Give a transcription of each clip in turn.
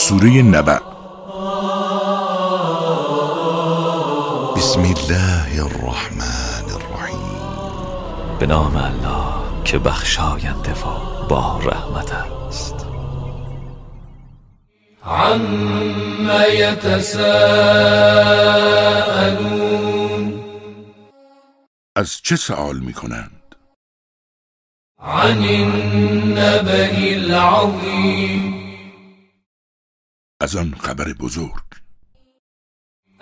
سوره نبع بسم الله الرحمن الرحیم. به نام الله که بخشاینده و با رحمت است. عم از چه سوال می کنند؟ عن النبأ العظیم. از آن خبر بزرگ.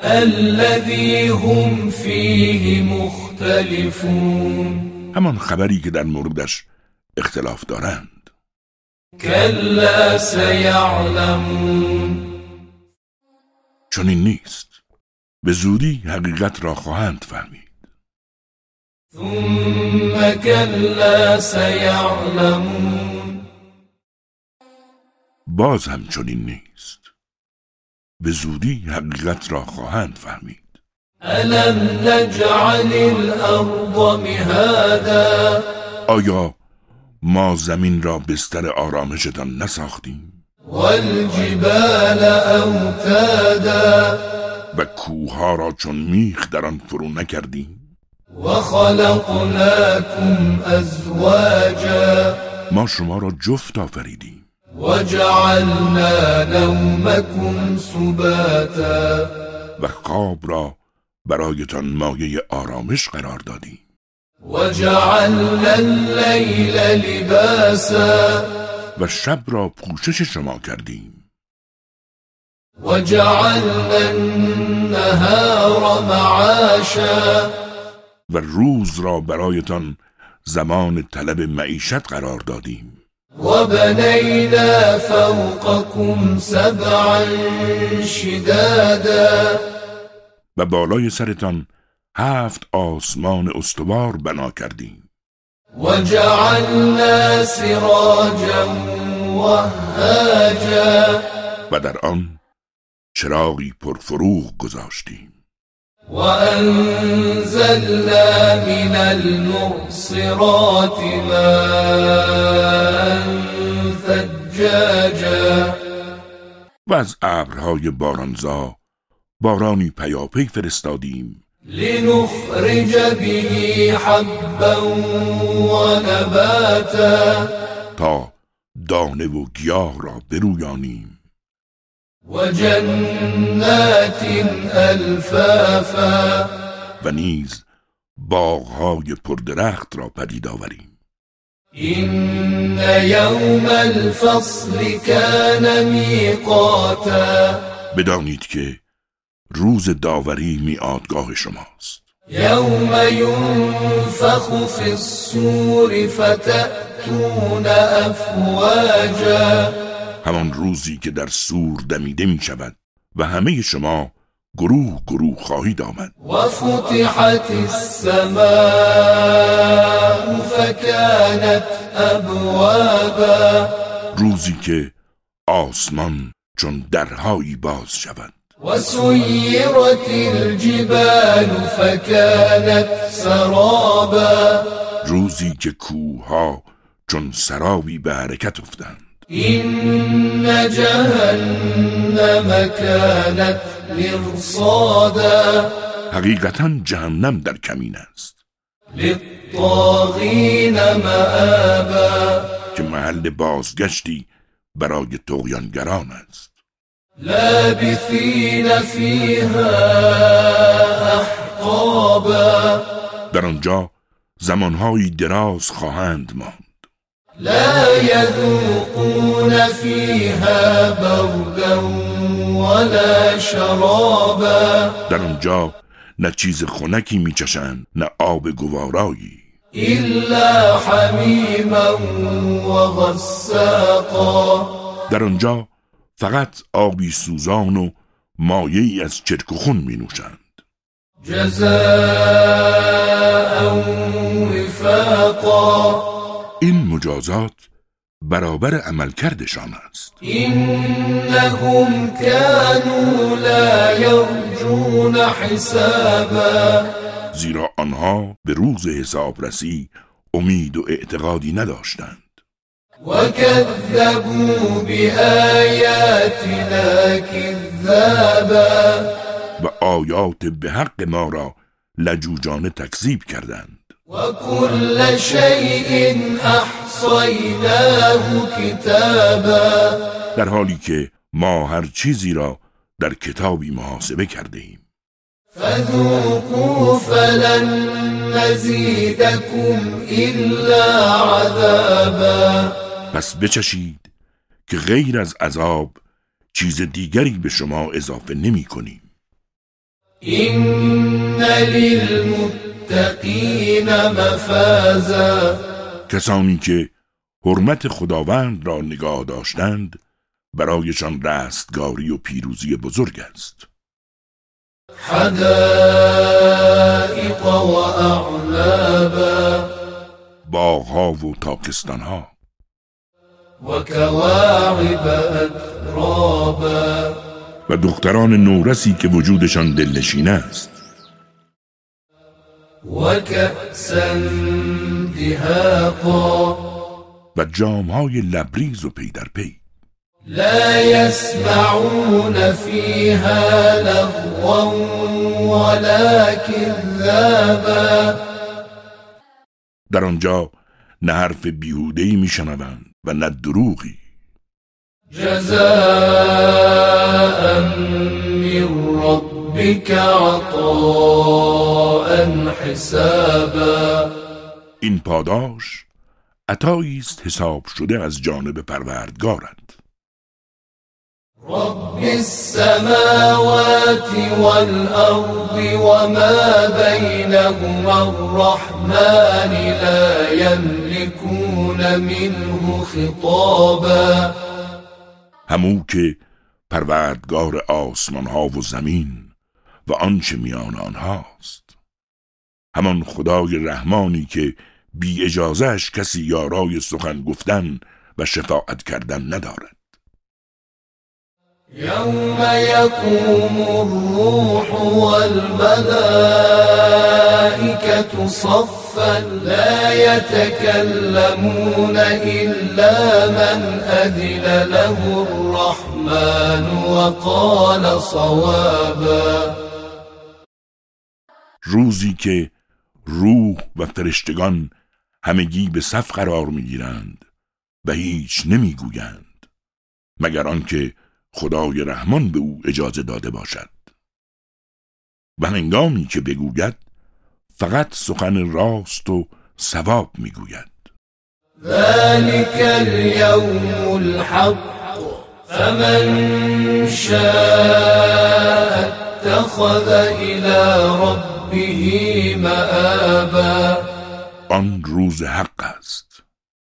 هم فيه مختلفون. همان خبری که در موردش اختلاف دارند. كلا سيعلمون چون این نیست. به زودی حقیقت را خواهند فهمید. ثم كلا سيعلمون باز هم چنین نیست. به زودی حقیقت را خواهند فهمید. ألم نجعل الأرض مهادا؟ آیا ما زمین را بستر آرامشتان نساختیم؟ والجبال أوتادا؟ و کوهها را چون میخ در آن فرو نکردیم؟ وخلقناكم أزواجا ما شما را جفت آفریدیم. وجعلنا نومكم سباتا. و خواب را برایتان مایه آرامش قرار دادیم. وجعلنا الليل لباسا. و شب را پوشش شما کردیم. وجعلنا النهار معاشا. و روز را برایتان زمان طلب معیشت قرار دادیم. وبنينا فوقكم سبعا شدادا. و بالای سرتان هفت آسمان استوار بنا کردیم. وجعلنا سراجا وهاجا. و در آن چراغی پرفروغ گذاشتیم. وأنزلنا من المعصرات ماء ثجاجا. و از ابرهای بارانزا بارانی پیاپی فرستادیم. لنخرج به حبا ونباتا تا دانه و گیاه را برویانیم. وجنات الفافا و نیز باغهای پردرخت را پدید آوریم. إن يوم الفصل كان ميقاتا. بدانید که روز داوری میادگاه شماست. يوم ينفخ في الصور فتأتون أفواجا. همان روزی که در سور دمیده می شود و همه شما گروه گروه خواهید آمد. وفتحت السماء فكانت أبوابا. روزی که آسمان چون درهایی باز شود. وسيرت الجبال فكانت سرابا. روزی که کوهها چون سرابی به حرکت افتند. إن جهنم كانت مرصادا. حقیقتا جهنم در کمین است. للطاغين مآبا. که محل بازگشتی برای تغیانگران است. لابثين فيها أحقابا در آنجا زمانهایی دراز خواهند ماند. لا يذوقون فيها بردا ولا شرابا. در آنجا نه چیز خنکی میچشند نه آب گوارایی. إلا حميما وغساقا در آنجا فقط آبی سوزان و مایه از چرک و خون می نوشند جزاء وفاقا. این مجازات برابر عملکردشان است. إنهم كانوا لا يرجون حسابا. زیرا آنها به روز حسابرسی امید و اعتقادی نداشتند. وكذبوا بآياتنا كذابا. و آیات به حق ما را لجوجانه تکذیب کردند. وكل شيء أحصيناه كتابا. در حالی که ما هر چیزی را در کتابی محاسبه کرده ایم فذوقوا فلن نزيدكم إلا عذابا. پس بچشید که غیر از عذاب چیز دیگری به شما اضافه نمی کنیم. إن للمتقين مفازا. کسانی که حرمت خداوند را نگاه داشتند برایشان رستگاری و پیروزی بزرگ است. حدائق وأعنابا باغها و تاکستانها. وكواعب أترابا و دختران نورسی که وجودشان دلنشین است. و جامهای لبریز و پی در پی. لا يسمعون فيها لغوا ولا كذابا در آنجا نه حرف بیهودهی میشنوند و نه دروغی. جزاء من ربك عطاء حسابا. این پاداش عطایی است حساب شده از جانب پروردگارت. رب السماوات والأرض وما بينهما الرحمن لا يملكون منه خطابا. همو که پروردگار آسمان ها و زمین و آنچه میان آنهاست. همان خدای رحمانی که بی اجازهش کسی یارای سخن گفتن و شفاعت کردن ندارد. يوم يقوم الروح والملائكة صفا لا يتكلمون إلا من أذن له الرحمن وقال صوابا. روزی که روح و فرشتگان همگی به صف قرار می‌گیرند و هیچ نمی‌گویند مگر آنکه خدای رحمان به او اجازه داده باشد. و هنگامی که بگوید فقط سخن راست و ثواب می‌گوید. ذلك اليوم الحق فمن شاء اتخذ إلى ربه مآبا. آن روز حق است.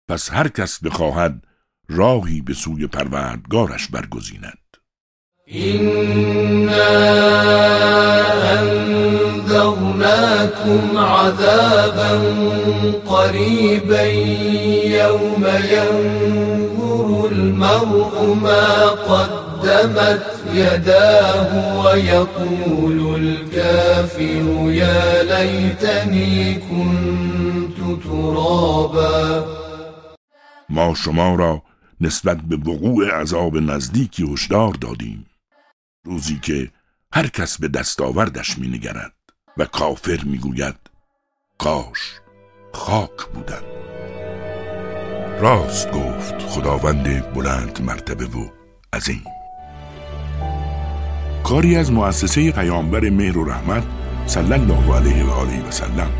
پس هر کس بخواهد راهی به سوی پروردگارش برگزیند. إنا أنذرناكم عذابا قريبا يوم ينظر المرء ما قدمت يداه ويقول الكافر يا ليتني كنت ترابا. ما شما را نسبت به وقوع عذاب نزدیکی هشدار دادیم. روزی که هر کس به دستاوردش می نگرد و کافر می گوید کاش خاک بودن راست گفت خداوند بلند مرتبه و عظیم. کاری از مؤسسه پیامبر مهر و رحمت صلی الله علیه و آله و سلم.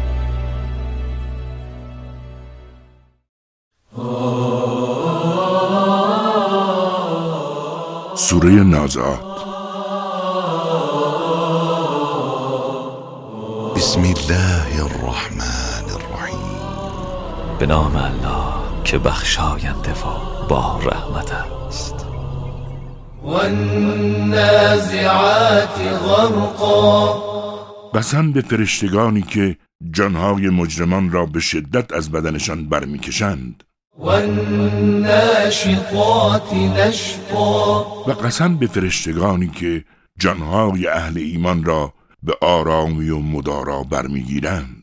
سوره نازعات. بسم الله الرحمن الرحیم. به نام الله که بخشاینده و با رحمت است. قسم به فرشتگانی که جانهای مجرمان را به شدت از بدنشان برمیکشند. و قسم به فرشتگانی که جانهای اهل ایمان را به آرامی و مدارا برمیگیرند.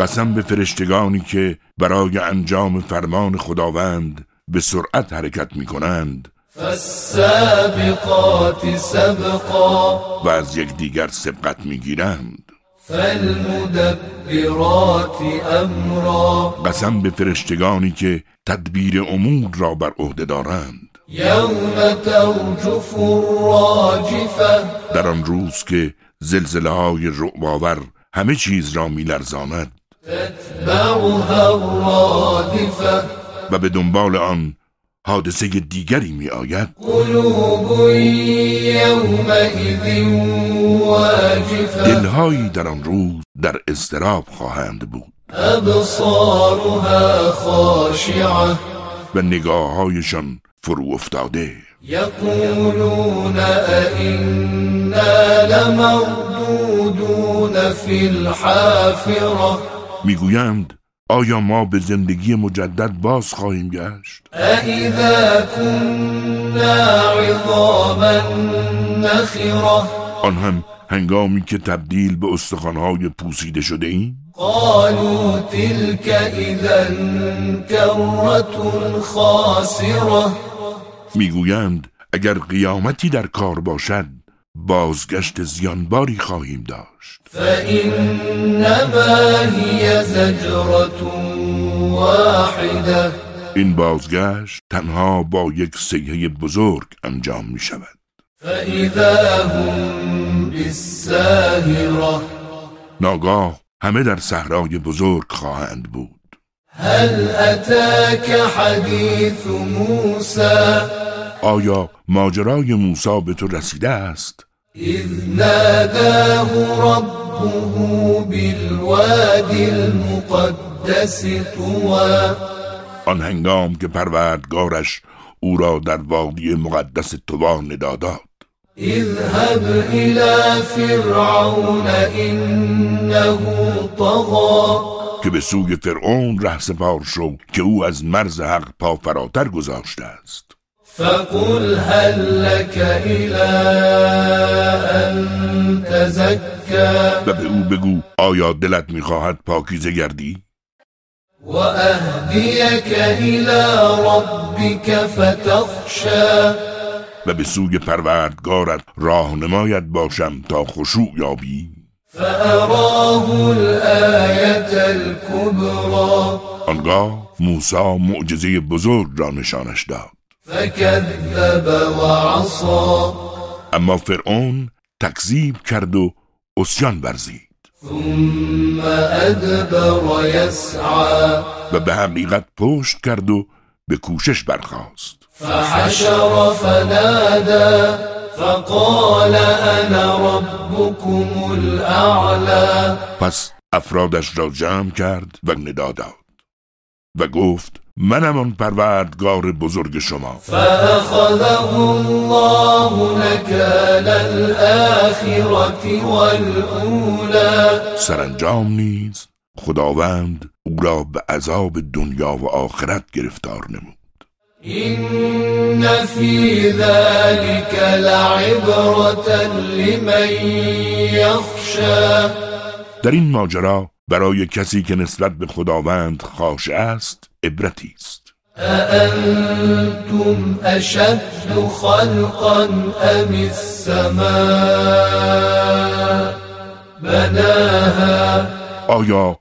قسم به فرشتگانی که برای انجام فرمان خداوند به سرعت حرکت می کنند فالسابقات سبقا. و از یکدیگر سبقت می گیرند فالمدبرات امرا. قسم به فرشتگانی که تدبیر امور را بر عهده دارند. یوم ترجف الراجفه در آن روز که زلزله های رعباور همه چیز را میلرزاند. و به دنبال آن حادثه دیگری می آید دلهایی در آن روز در اضطراب خواهند بود. ابصارها خاشعه و نگاههایشان فرو افتاده. في الحافرة می‌گویند آیا ما به زندگی مجدد باز خواهیم گشت؟ أئذا كنا عظاما نخرة. آن هم هنگامی که تبدیل به استخوانهای پوسیده شده ایم؟ قالوا تلك إذا كرة خاسرة. می‌گویند اگر قیامتی در کار باشد بازگشت زیانباری خواهیم داشت. فإنما هي زجرة واحدة. این بازگشت تنها با یک سیحه بزرگ انجام می شود. فإذا هم بالساهرة. ناگاه همه در صحرای بزرگ خواهند بود. هل أتاك حديث موسى؟ آیا ماجرای موسی به تو رسیده است؟ إذ ناداه ربه بالوادي المقدس طوى. آن هنگام که پروردگارش او را در وادی مقدس توبا ندا داد. اذهب إلى فرعون إنه طغى. که به سوی فرعون ره سپار شو که او از مرز حق پا فراتر گذاشته است. فقل هل لك إلى أن تزكى؟ و به او بگو آیا دلت می‌خواهد پاکیزه گردی؟ وأهديك إلى ربك فتخشى. و به سوی پروردگارت راهنمایت باشم تا خشوع یابی. فأراه الآية الكبرى. آنگاه موسی معجزه بزرگ را نشانش داد. فكذب وعصى. اما فرعون تکذیب کرد و اسیان ورزید. ثم أدبر يسعى. و به حقیقت پشت کرد و به کوشش برخاست. فحشر فنادى. فقال أنا ربكم الأعلى. پس افرادش را جمع کرد و ندا داد و گفت منم آن پروردگار بزرگ شما. فأخذه الله نكال الآخرة والأولى. سرانجام نیز خداوند او را به عذاب دنیا و آخرت گرفتار نمود. إن في ذلك لعبرة لمن يخشى. در این ماجرا برای کسی که نسبت به خداوند خاش است عبرتی است أأنتم أشد خلقا أم السماء؟ بناها. آیا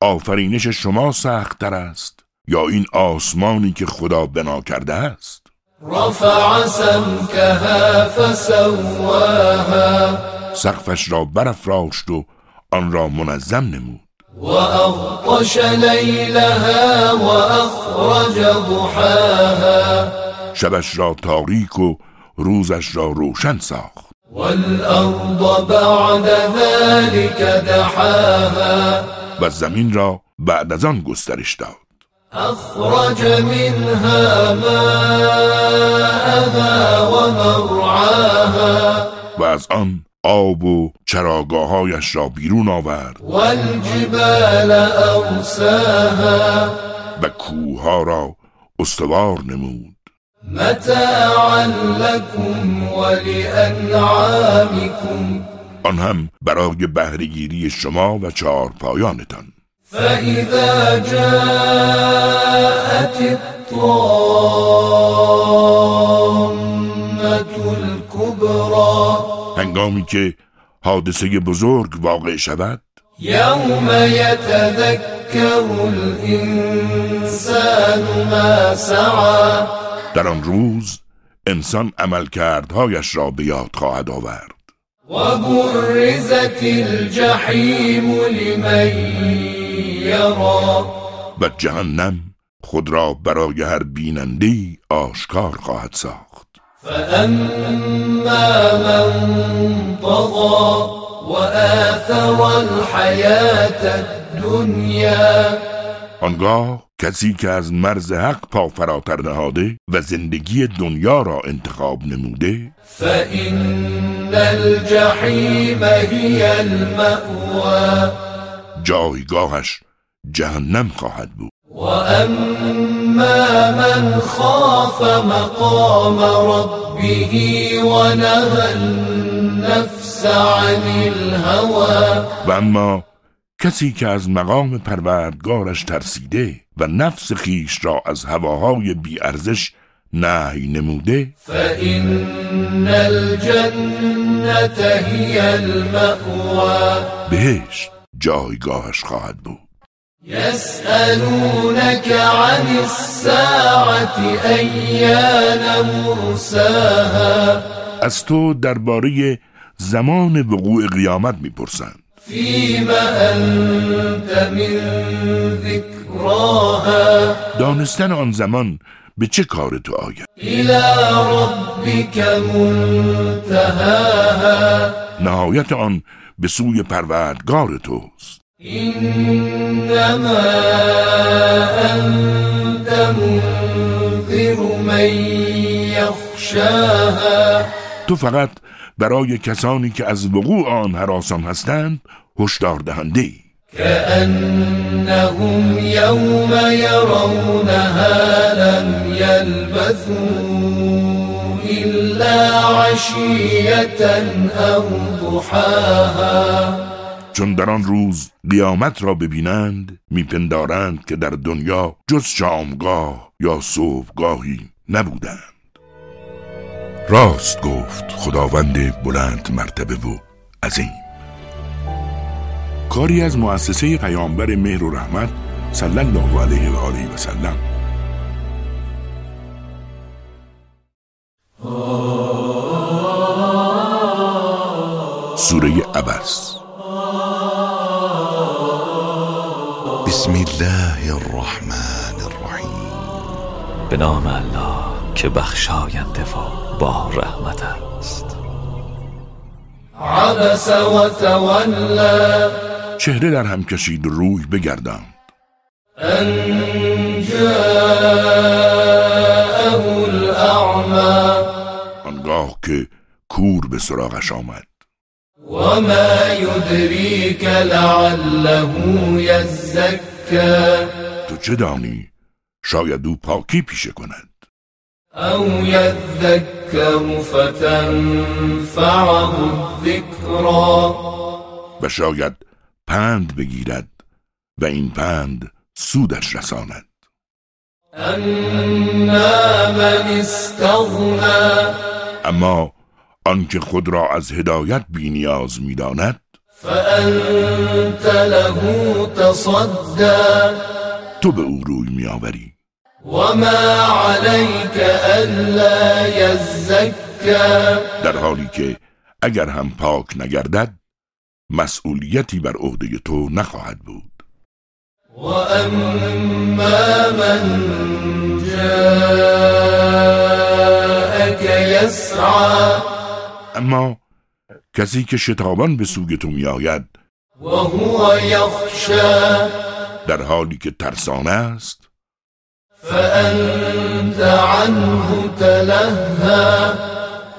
آفرینش شما سختتر است یا این آسمانی که خدا بنا کرده است؟ رفع سمكها فسواها. سقفش را برافراشت و آن را منظم نمود. وأغطش ليلها وأخرج ضحاها. شبش را تاریک و روزش را روشن ساخت. والأرض بعد ذلك دحاها. و زمین را بعد از آن گسترش داد. أخرج منها ماءها ومرعاها. و از آن آب و چراگاهایش را بیرون آورد. والجبال أرساها. و کوهها را استوار نمود. متاعا لكم ولأنعامكم. آن هم برای بهرهگیری شما و چهار پایانتان فإذا جاءت الطامة هنگامی که حادثه بزرگ واقع شود؟ يوم يتذكر الإنسان ما سعى در آن روز انسان عملکردهایش را به یاد خواهد آورد. وبرزت الجحيم لمن يرى و جهنم خود را برای هر بیننده آشکار خواهد ساخت. فأما من طغى وآثر الحياة الدنيا. آنگاه کسی که از مرز حق پا فراتر نهاده و زندگی دنیا را انتخاب نموده فإن الجحيم هي المأوى جایگاهش جهنم خواهد بود. وأما من خاف مقام ربه ونهى النفس عن الهوى. و اما کسی که از مقام پروردگارش ترسیده و نفس خیش را از هواهای بیارزش نهی نموده فإن الجنة هي المأوى. بهشت جایگاهش خواهد بود. يسألونك عن الساعة أيان مرساها. از تو درباره زمان وقوع قیامت می‌پرسند. فيم أنت من ذكراها. دانستن آن زمان به چه کار تو آید؟ إلى ربك منتهاها. نهایت آن به سوی پروردگار توست. إنما أنت منذر من يخشاها. تو فقط برای کسانی که از وقوع آن حراسان هستند هشدار دهنده ای كأنهم يوم يرونها لم يلبثوا إلا عشية أو ضحاها. چون در آن روز قیامت را ببینند میپندارند که در دنیا جز شامگاه یا صبحگاهی نبودند. راست گفت خداوند بلند مرتبه و عظیم. کاری از مؤسسه پیامبر مهر و رحمت صلی الله علیه و آله و سلم. سوره عبس بسم الله الرحمن الرحیم. به نام الله که بخشاینده و با رحمت است. عبس وتولى چهره در هم کشید و روی بگرداند. أن جاءه الأعمى آنگاه که کور به سراغش آمد. وما يدريك لعله يزكى تو چه دانی؟ شاید او پاکی پیشه کند. أو يذكر فتنفعه الذكرى و شاید پند بگیرد و این پند سودش رساند. أما من استغنى اما آنکه خود را از هدایت بینیاز می‌داند. فأنت له تصدى. تو به او روی میآوری. وما عليك ألا يزكى. در حالی که اگر هم پاک نگردد مسئولیتی بر عهده تو نخواهد بود. وأما من جاءك يسعى. اما کسی که شتابان به سوی تو میآید وهو يخشى در حالی که ترسانه است فأنت عنه تلهى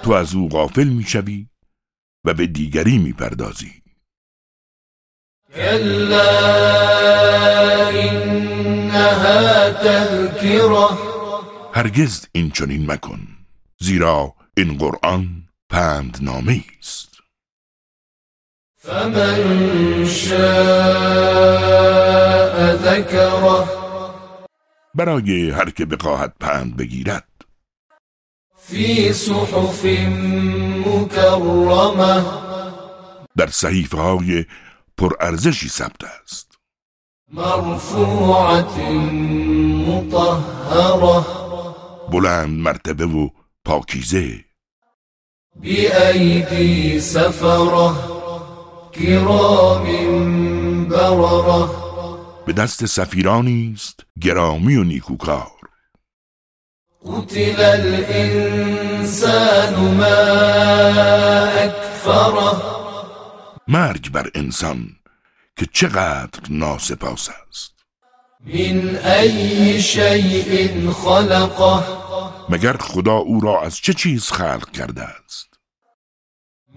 تو از او غافل می‌شوی و به دیگری می‌پردازی. كلا إنها تذكرة هرگز این چنین مکن زیرا این قرآن پند نامه است. فمن شاء ذكره برای هر که بخواهد پند بگیرد. في صحف مكرمة در صحیفه های پرارزشی ثبت است. مرفوعة مطهرة. بلند مرتبه و پاکیزه. بأيدي سفرة كرام بررة. به دست سفیرانی است گرامی و نیکوکار. قتل الإنسان ما أكفره. مرگ بر انسان که چقدر ناسپاس است. من أي شيء خلقه. مگر خدا او را از چه چیز خلق کرده است؟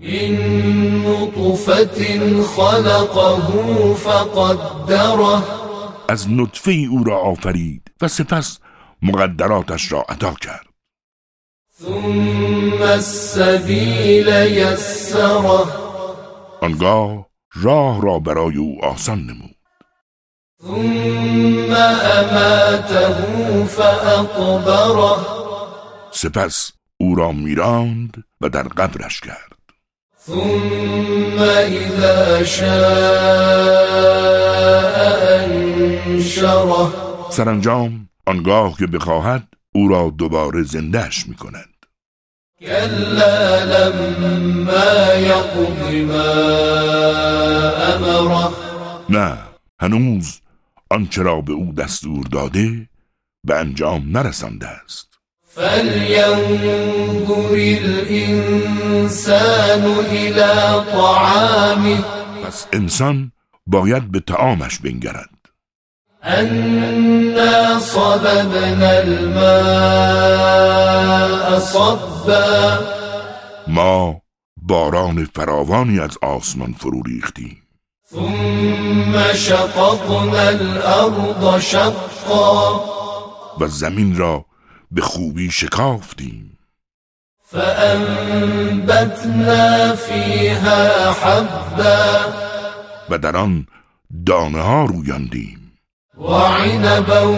من نطفة خلقه فقدره. از نطفه او را آفرید و سپس مقدراتش را عطا کرد. ثم السبيل يسره آنگاه راه را برای او آسان نمود. ثم أماته فأقبره سپس او را میراند و در قبرش کرد ثم إذا شاء أنشره. سرانجام آنگاه که بخواهد او را دوباره زندهش می کند كلا لما يقض ما أمره. نه هنوز آنچه را به او دستور داده به انجام نرسانده است. فلينظر الإنسان إلى طعامه. پس انسان باید به تعامش بنگرد. أنا صببنا الماء صبا. ما باران فراوانی از آسمان فرو ریختیم. ثم شققنا الأرض شقا. و زمین را به خوبی شکافتیم. فأنبتنا فيها حبا. و در آن دانه ها رویاندیم. وعنبا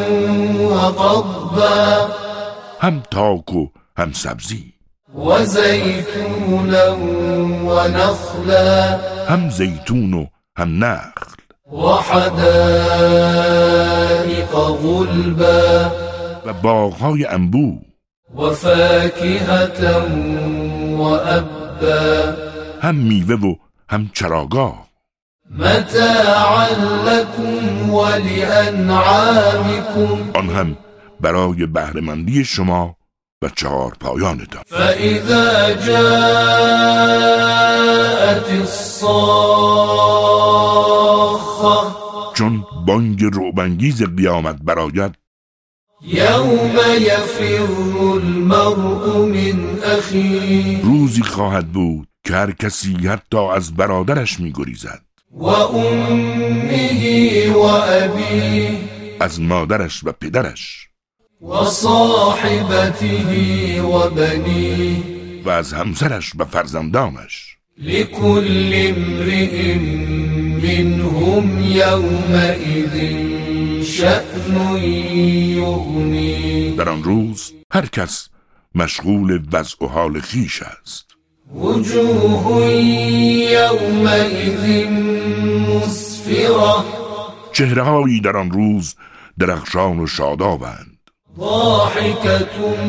وقضبا هم تاک و هم سبزی. وزيتونا ونخلا هم زیتون و هم نخل. وحدائق غلبا. و باغهای انبوه وفاكهة وأبا هم میوه و هم چراگاه. متاعا لكم ولأنعامكم آن هم برای بهرهمندی شما و چهار پایانتان فإذا جاءت الصاخة چون بانگ روبنگیز قیامت برآید يفر المرء من روزی خواهد بود که هر کسی حتی از برادرش میگریزد. وأمه وأبيه از مادرش و پدرش. وصاحبته وبنيه و از همسرش و فرزندانش. لكل امرئ منهم يومئذ شأن يغنيه در آن روز هر کس مشغول وضع و حال خیش است. وجوه يومئذ مسفرة. چهرههایی در آن روز درخشان و شادابند. ضاحكة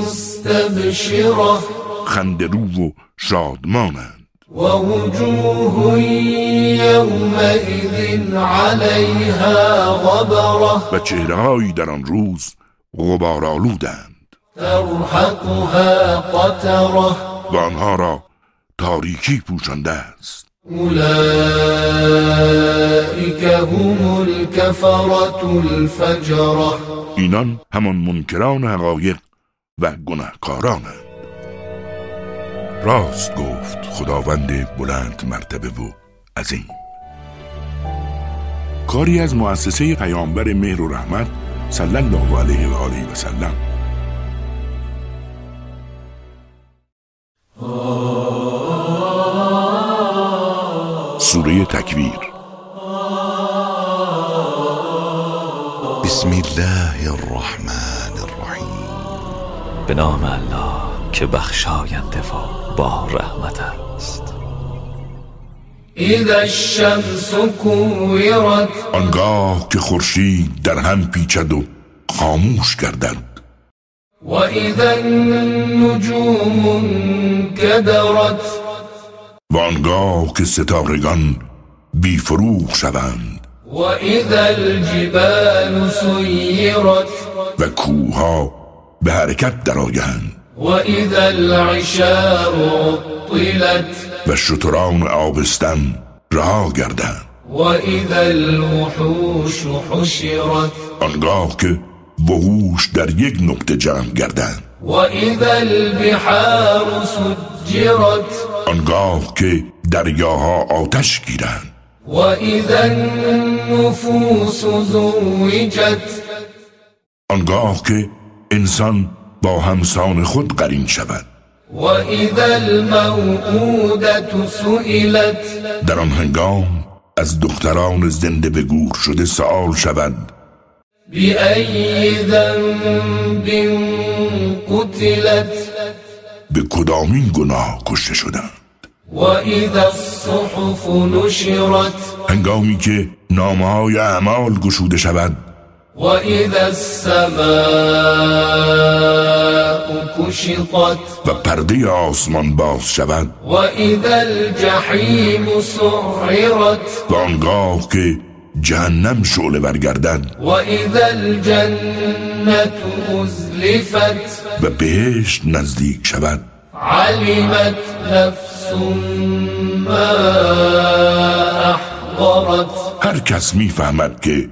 مستبشرة. خندرو و شادمانند. ووجوه يومئذ عليها غبرة. و چهرههایی در آن روز غبارآلودند ترحقها قترة و آنها را تاریکی پوشانده است. أولئك هم الكفرة الفجرة. اینان همان منکران حقایق و گناهکارانند. راست گفت خداوند بلند مرتبه و عظیم. کاری از مؤسسه پیامبر مهر و رحمت صلی الله علیه و آله و سلم. سوره تکویر. بسم الله الرحمن الرحیم. به نام الله. که بخشاینده و با رحمت است. آنگاه که خورشید در هم پیچد و خاموش گردد. وإذا النجوم انكدرت و آنگاه که ستارگان بیفروغ شوند. وإذا الجبال سيرت و کوها به حرکت درآیند. وإذا العشار عطلت و شتران آبستن رها گردند وإذا الوحوش حشرت آنگاه که وحوش در یک نقطه جمع گردند وإذا البحار سجرت آنگاه که دریاها آتش گیرند وإذا النفوس زوجت آنگاه که انسان با همسان خود قرین شود. وإذا الموءودة سئلت. در آن هنگام از دختران زنده به گور شده سوال شود. بأي ذنب قتلت؟ به کدامین گناه کشته شدند؟ وإذا الصحف نشرت؟ هنگامی که نامه های اعمال گشوده شود و پرده آسمان باز شود وإذا الجحيم سعرت و آنگاه که جهنم شعله برگردد وإذا الجنة أزلفت و بهشت نزدیک شود علمت نفس ما أحضرت هر کس می‌فهمد که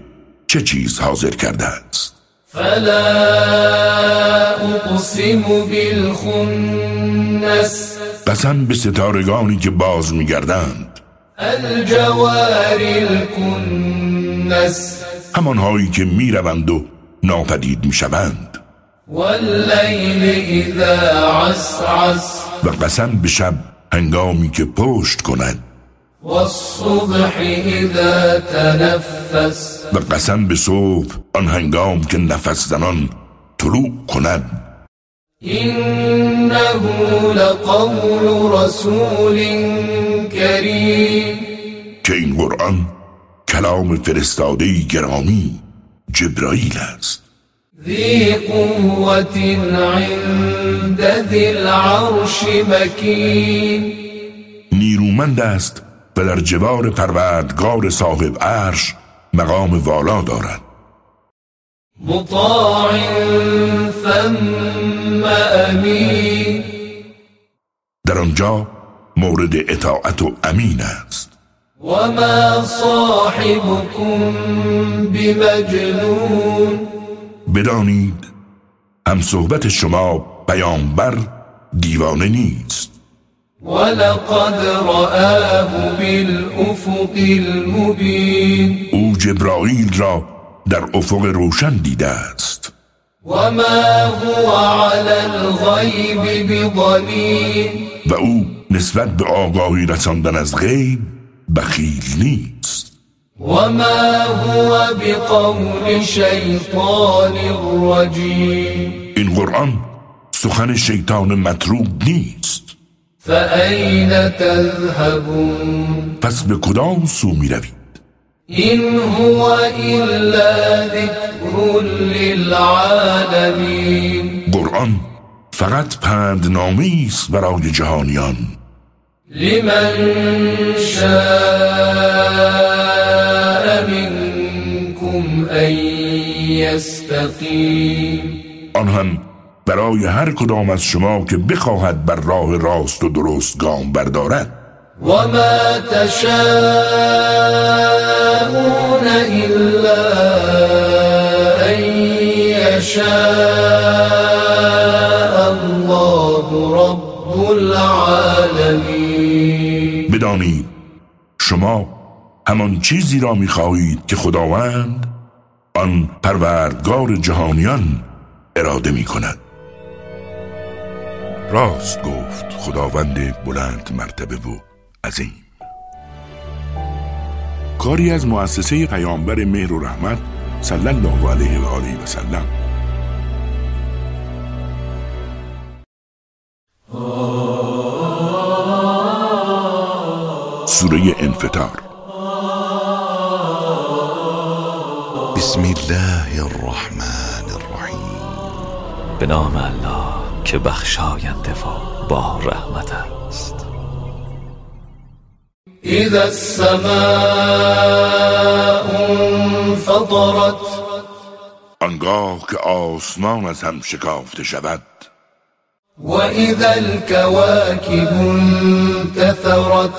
چه چیز حاضر کرده است؟ فلا أقسم بالخنس. قسم به ستارگانی که باز میگردند. الجوار الكنس همانهایی که می‌روند و ناپدید می‌شوند. والليل إذا عسعس. و قسم به شب هنگامی که پشت کند. و قسم به صبح آن هنگام که نفس زنان طلوع کند. إنه لقول رسول كريم. که این قرآن کلام فرستاده گرامی جبرائیل است. ذي قوة عند ذي العرش مكين نیرومند است و در جوار پروردگار صاحب عرش مقام والا دارد. مطاع ثم أمين. در آنجا مورد اطاعت و امین است. وما صاحبكم بمجنون. بدانید هم صحبت شما پیامبر دیوانه نیست. ولقد رآه بالأفق المبين. او جبرائیل را در افق روشن دیده است. وما هو على الغيب بضنين و او نسبت به آگاهی رساندن از غیب بخیل نیست. وما هو بقول شيطان رجيم این قرآن سخن شیطان مطرود نیست. فأين تذهبون؟ پس به کدام سو می روید إن هو إلا ذكر للعالمين. قرآن فقط پندنامه است برای جهانیان. لمن شاء منكم أن يستقيم. آن هم برای هر کدام از شما که بخواهد بر راه راست و درست گام بردارد. وما تشاءون إلا أن يشاء الله رب العالمين. بدانید شما همان چیزی را می‌خواهید که خداوند آن پروردگار جهانیان اراده می کند راست گفت خداوند بلند مرتبه و عظیم. کاری از مؤسسه پیامبر مهر و رحمت صلی الله علیه و آله و سلم. سوره انفطار. بسم الله الرحمن الرحیم. به نام الله. که بخشاینده و با رحمت است. إذا السماء انفطرت. آنگاه که آسمان از هم شکافته شود. وإذا الكواكب انتثرت.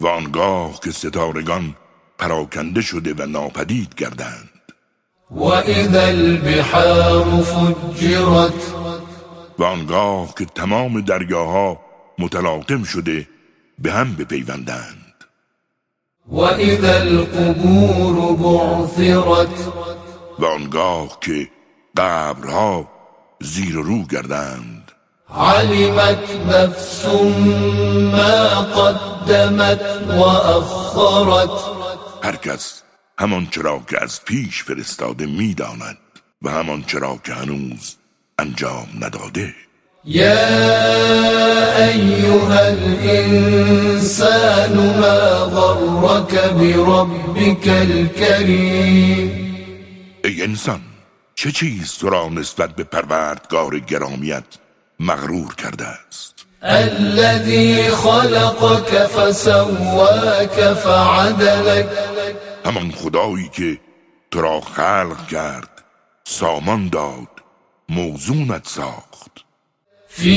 و آنگاه که ستارگان پراکنده شده و ناپدید گردند. وإذا البحار فجرت و آنگاه که تمام دریاها متلاطم شده به هم بپیوندند. وإذا القبور بعثرت و آنگاه که قبرها زیر و رو گردند. علمت نفس ما قدمت وأخرت هر کس همان چرا که از پیش فرستاده می‌داند و همان چرا که هنوز انجام نداده. يا أيها الإنسان ما غرك بربك الكريم ای انسان چه چیز تو را نسبت به پروردگار گرامیت مغرور کرده است؟ الذي خلقك فسواك فعدلك. همان خدایی که تو را خلق کرد سامان داد موزونت ساخت. في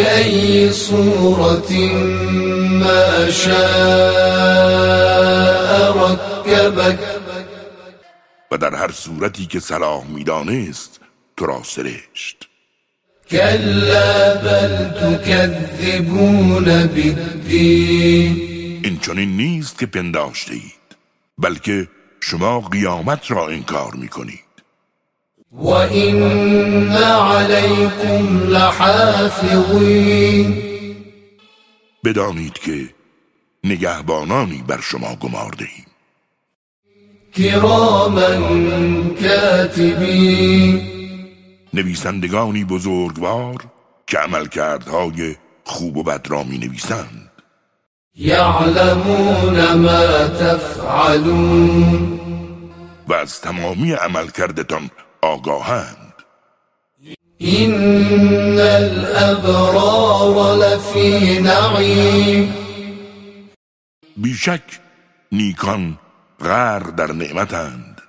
أي صورة ما شاء و در هر صورتی که صلاح می‌دانست تو را سرشت. كلا بل تكذبون بالدين این چنین نیست که پنداشته اید بلکه شما قیامت را انکار می کنید وإن عليكم لحافظين بدانید که نگهبانانی بر شما گمارده ایم كراما كاتبين نویسندگانی بزرگوار که عملکردهای خوب و بد را می نویسند يعلمون ما تفعلون. و از تمامی عملکردتان آگاهند. إن الأبرار لفي نعيم. بیشک نیکان غر در نعمتند.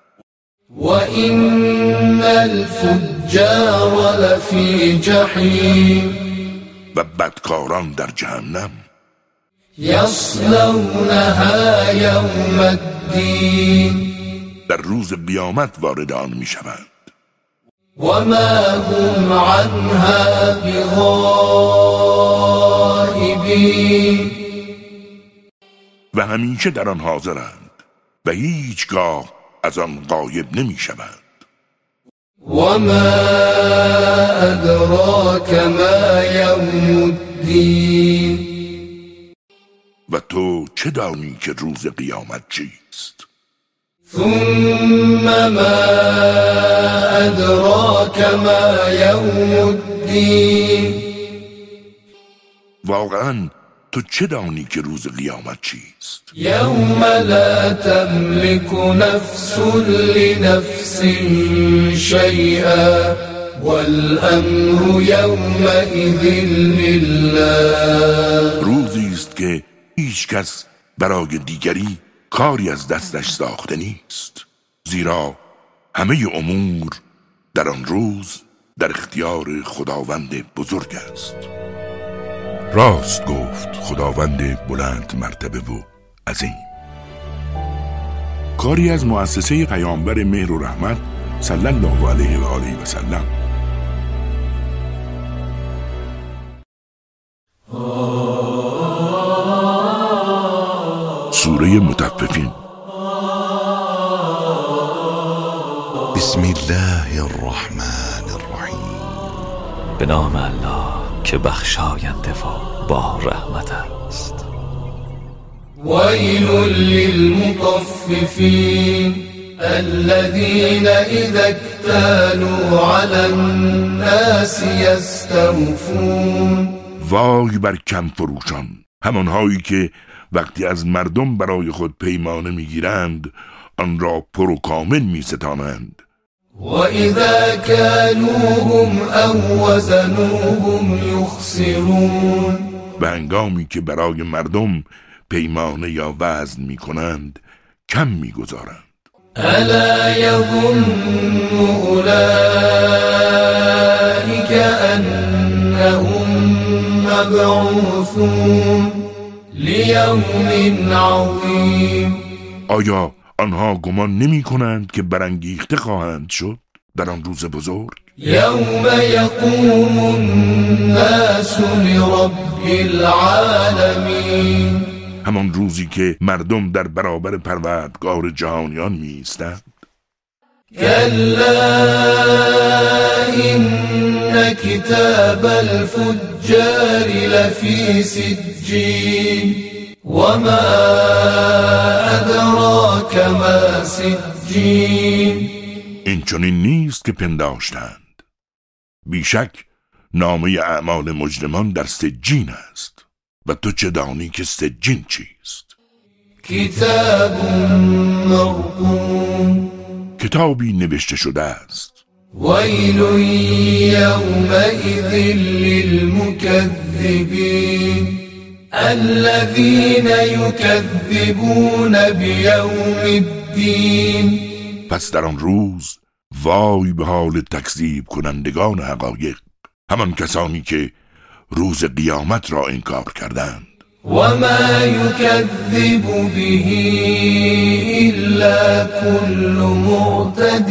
وإن الفجار لفي جحيم. و بدکاران در جهنم. يصلونها يوم الدين در روز قیامت وارد آن می شوند وما هم عنها بغائبين و همیشه در آن حاضرند و هیچگاه از آن غایب نمی شوند وما أدراك ما يوم الدين و تو چه دانی که روز قیامت چیست؟ ثم ما أدراك ما يوم الدين. واقعا تو چه دانی که روز قیامت چیست؟ يوم لا تملك نفس لنفس شيئا والأمر يومئذ لله. روزی است که هیچ کس برای دیگری کاری از دستش ساخته نیست. زیرا همه امور در آن روز در اختیار خداوند بزرگ است. راست گفت خداوند بلند مرتبه و عظیم. کاری از مؤسسه پیامبر مهر و رحمت صلی الله علیه و آله و سلم. سوره متففین. بسم الله الرحمن الرحیم. به نام الله که بخشاینده و با رحمت است. ويل للمطففين الذين إذا اكتالوا على الناس يستوفون وای بر کم فروشان همانهایی که وقتی از مردم برای خود پیمانه می‌گیرند آن را پر و کامل میستانند. وإذا كالوهم أو وزنوهم يخسرون و هنگامی که برای مردم پیمانه یا وزن می کنند کم می گذارند ألا يظن أولئك أنهم مبعوثون ليوم عظيم. آیا آنها گمان نمی کنند که برانگیخته خواهند شد در آن روز بزرگ؟ يوم يقوم الناس لرب العالمين همان روزی که مردم در برابر پروردگار جهانیان می ایستند كلا إن كتاب الفجار لفي سجين وما أدراك ما سجين این چنین نیست که پنداشتند. بیشک نامه اعمال مجرمان در سجین است. و تو چه دانی که سجین چیست؟ كتاب مرقوم. کتابی نوشته شده است. ويل يومئذ للمكذبين الذين يكذبون بيوم الدين پس در آن روز وای به حال تکذیب کنندگان حقایق همان کسانی که روز قیامت را انکار کردند. وما يكذب به إلا كل معتد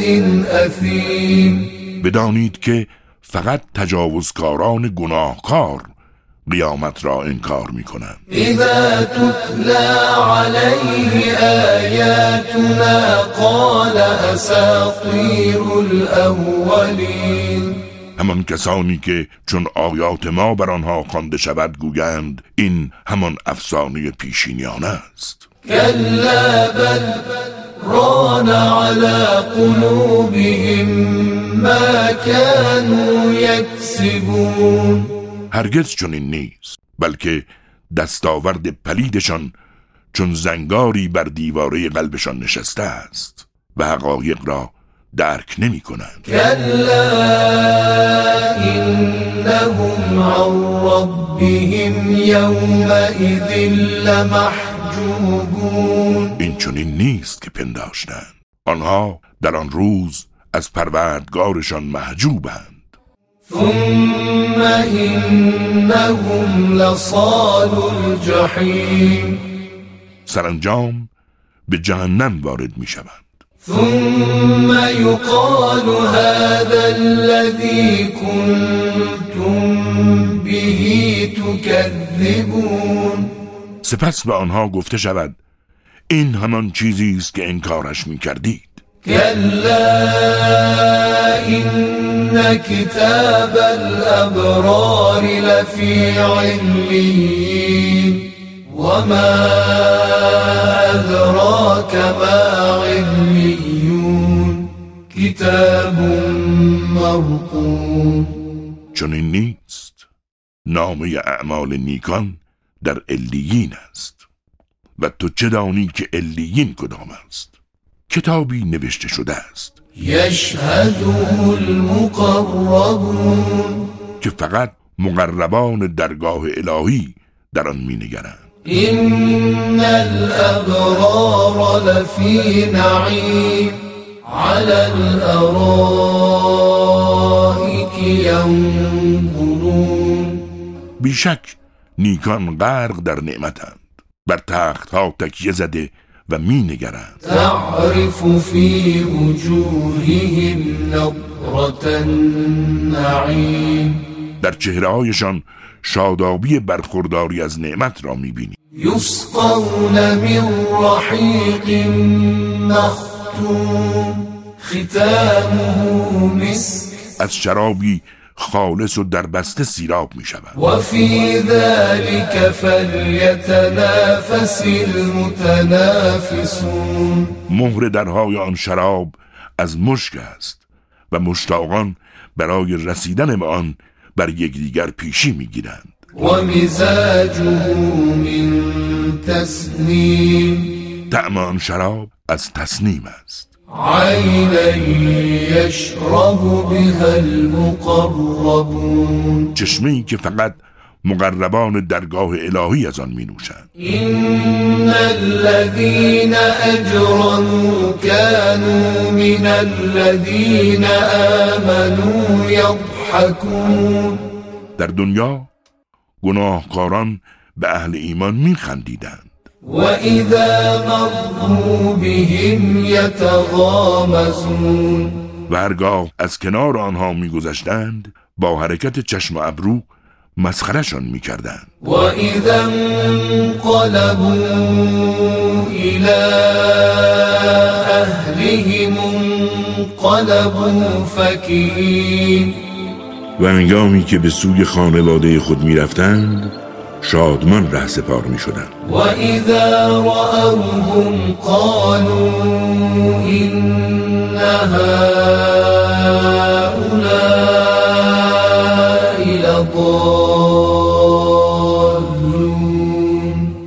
أثيم بدانید که فقط تجاوزکاران گناهکار قیامت را انکار می کنند إذا تتلى عليه آياتنا قال أساطير الأولين همان کسانی که چون آیات ما بر آنها خوانده شود گویند این همان افسانه پیشینیان است. كلا بل ران على قلوبهم ما كانوا يكسبون هرگز چنین نیست بلکه دستاورد پلیدشان چون زنگاری بر دیواره قلبشان نشسته است و حقایق را درک نمی کنند. كلا إنهم عن ربهم يومئذ لمحجوبون. این چنین نیست که پنداشتند. آنها در آن روز از پروردگارشان محجوبند. ثم إنهم لصال الجحيم سرانجام به جهنم وارد می شوند. ثم يقال هذا الذي كنتم به تكذبون. سپس به آنها گفته شود این همان چیزی است که انکارش می کردید كلا إن كتاب الأبرار لفي عليين وما أدراك ما عليون كتاب مرقوم. چون این نیست. نامه اعمال نیکان در علیین است. و تو چه دانی که علیین کدام است؟ کتابی نوشته شده است. يشهده المقربون. که فقط مقربان درگاه الهی در آن مینگرند. إن الأبرار لفي نعيم على الأرائك ينظرون بیشک نیکان غرق در نعمتند بر تختها تکیه زده و مینگرند. تعرف في وجوههم نضرة النعيم. در چهرههایشان شادابی برخورداری از نعمت را می‌بینی. يسقون من رحيق مختوم ختامه مسك از شرابی خالص و در بسته سیراب می شود وفي ذلك فليتنافس المتنافسون. مهر درهای آن شراب از مشک است و مشتاقان برای رسیدن به آن بر یکدیگر پیشی می‌گیرند. ومزاجه من تسنيم طعم آن شراب از تصنیم است. عينا يشرب بها المقربون. چشمه که فقط مقربان درگاه الهی از آن می نوشند إن الذين أجرموا كانوا من الذين آمنوا در دنیا گناهکاران به اهل ایمان می خندیدند وإذا مروا بهم يتغامزون و هرگاه از کنار آنها میگذشتند با حرکت چشم و ابرو مسخرشان می‌کردند. وإذا انقلبوا إلى أهلهم انقلبوا فكهين و هنگامی که به سوی خانواده خود می‌رفتند شادمان ره سپار می‌شدند. وإذا رأوهم قالوا إن هؤلاء لضالون.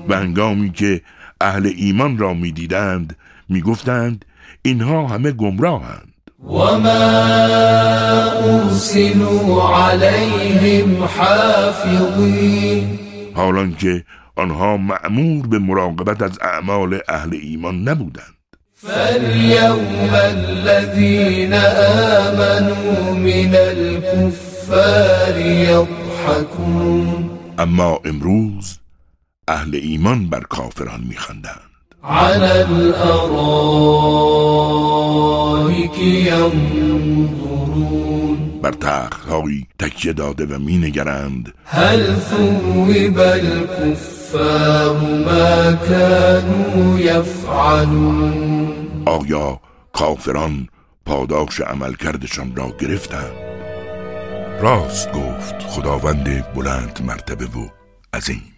و هنگامی که اهل ایمان را می‌دیدند می‌گفتند اینها همه گمراهند. وما أرسلوا عليهم حافظين حالان که آنها مأمور به مراقبت از اعمال اهل ایمان نبودند. فاليوم الذين آمنوا من الكفار يضحكون اما امروز اهل ایمان بر کافران میخندند. على الأرائك ينظرون. بر تختهایی تکیه داده و مینگرند. هل ثوب الكفار ما كانوا يفعلون. آیا کافران پاداش عملکردشان را گرفتند؟ راست گفت خداوند بلند مرتبه و عظیم.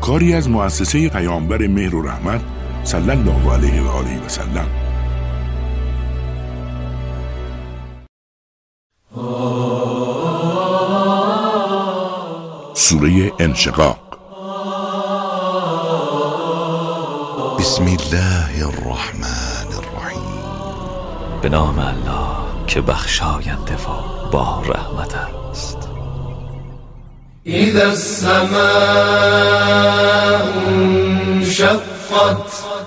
کاری از مؤسسه پیامبر مهر و رحمت صلی الله علیه و آله و سلم. سوره انشقاق. بسم الله الرحمن الرحیم. به نام الله که بخشاینده و با رحمت است. إذا السماء انشقت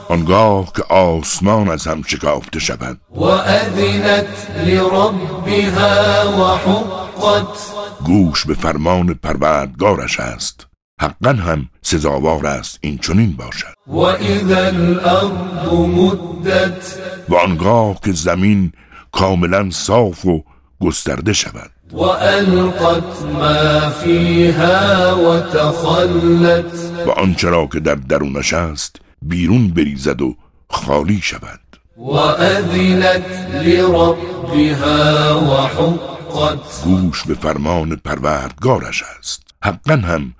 آنگاه که آسمان از هم شکافته شود. وأذنت لربها وحقت. گوش به فرمان پروردگارش است. حقا هم سزاوار است این چنین باشد. وإذا الأرض مدت. و آنگاه که زمین کاملا صاف و گسترده شود. وألقت ما فيها وتخلت. و آنچه را که در درونش است بیرون بریزد و خالی شود. وأذنت لربها وحقت. گوش به فرمان پروردگارش است. حقا هم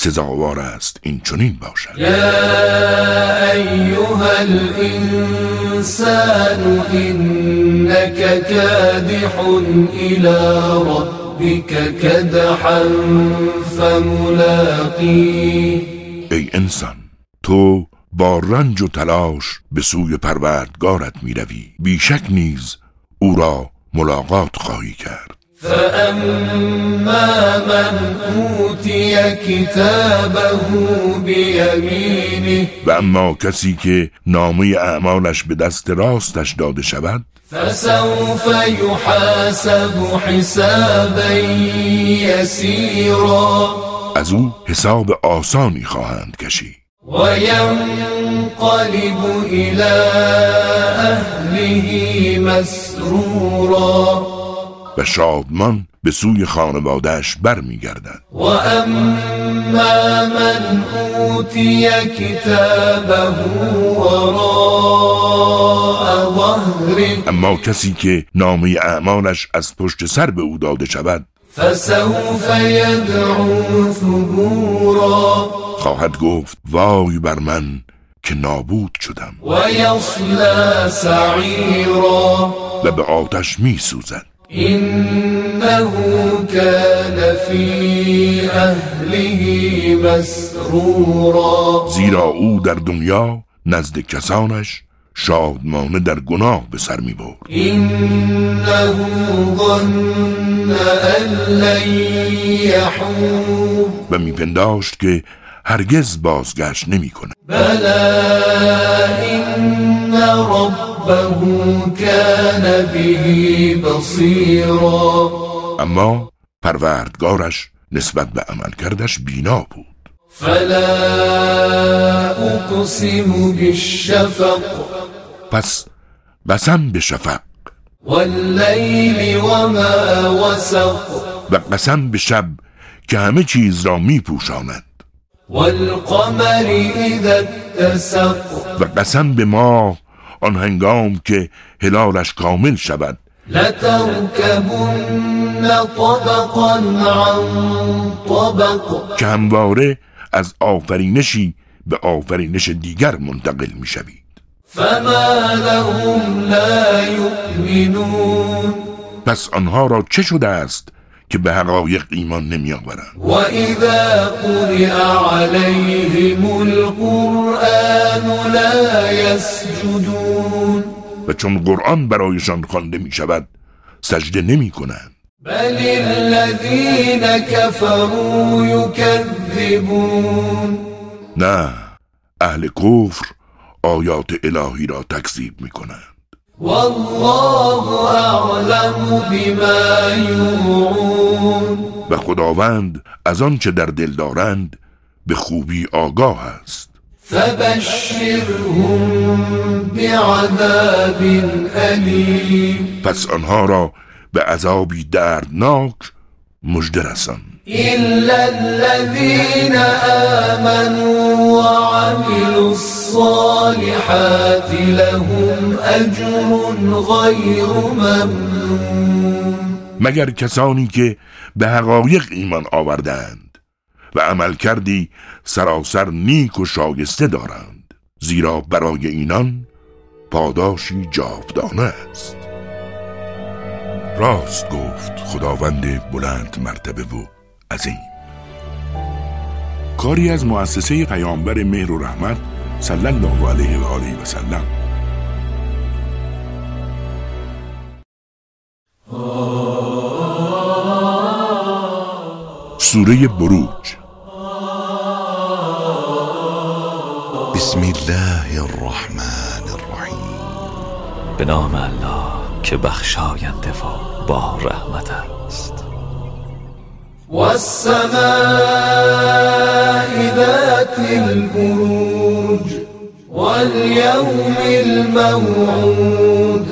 سزاوار است. این چنین باشد. يا أيها الإنسان إنك كادح إلى ربك كدحا فملاقيه ای انسان تو با رنج و تلاش به سوی پروردگارت می روی بیشک نیز او را ملاقات خواهی کرد. فأما من أوتي كتابه بيمينه و اما کسی که نامه اعمالش به دست راستش داده شود فسوف يحاسب حسابا يسيرا از او حساب آسانی خواهند کشید. وينقلب إلى أهله مسرورا و شادمان به سوی خانوادهش برمیگردد. وأما من أوتي كتابه وراء اما کسی که نامه اعمالش از پشت سر به او داده شود فسوف يدعو ثبورا خواهد گفت وای بر من که نابود شدم. ويصلى سعيرا و به آتش می سوزد إنه كان في أهله مسرورا. زیرا او در دنیا نزد کسانش شادمانه در گناه به سر می برد. إنه ظن و میپنداشت که هرگز بازگشت نمی کند. بلى إن ربه كان به بصيرا. اما پروردگارش نسبت به عملکردش بینا بود. فلا أقسم بالشفق. پس قسم به شفق. والليل وما وسق. و قسم به شب که همه چیز را می پوشاند والقمر إذا اتسق. و قسم به ماه آن هنگام که هلالش کامل شود. لتركبن طبقا عن طبق. که همواره از آفرینشی به آفرینش دیگر منتقل می شوید فما لهم لا يؤمنون پس آنها را چه شده است که به حقایق ایمان نمی آورند وإذا قرئ عليهم القرآن لا يسجدون و چون قرآن برایشان خوانده می شود سجده نمی کنند بل الذين كفروا يكذبون نه اهل کفر آیات الهی را تکذیب می کنند والله أعلم بما يوعون. و خداوند از آنچه در دل دارند به خوبی آگاه است. فبشرهم بعذاب أليم پس آنها را به عذابی دردناک مژده رسان. إلا الذين آمنوا وعملوا الصالحات لهم أجر غير ممنون. مگر کسانی که به حقایق ایمان آوردند و عمل کردی سراسر نیک و شایسته دارند زیرا برای اینان پاداشی جاودانه است. راست گفت خداوند بلند مرتبه و عظیم. کاری از مؤسسه پیامبر مهر و رحمت صلی الله علیه و آله و سلم. سوره بروج. بسم الله الرحمن الرحیم. به نام الله که بخشاینده و با رحمت است. والسماء ذات البروج واليوم الموعود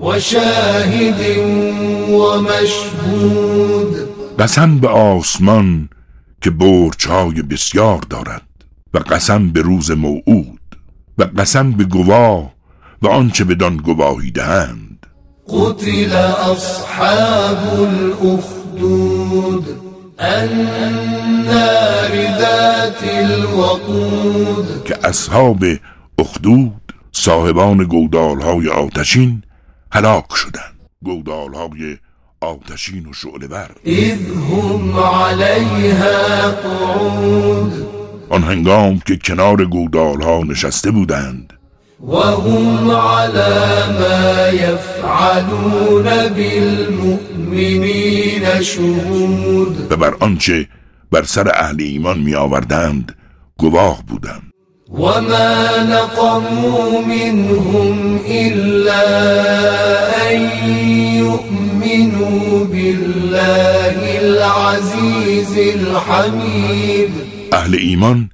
وشاهد ومشهود. قسم به آسمان که برجهای بسیار دارد و قسم به روز موعود و قسم به گواه و آنچه بدان گواهی دهند. قتل ذات الوقود که اصحاب اخدود صاحبان گودالهای آتشین هلاک شدند. گودالهای آتشین و هم عليها قعود. آن هنگام که کنار گودالها نشسته بودند وهم على ما يفعلون بالمؤمنين شهود. و بر آنچه بر سر اهل ایمان می آوردند گواه بودند. وما نقموا منهم إلا أن يؤمنوا بالله العزيز الحميد. اهل ایمان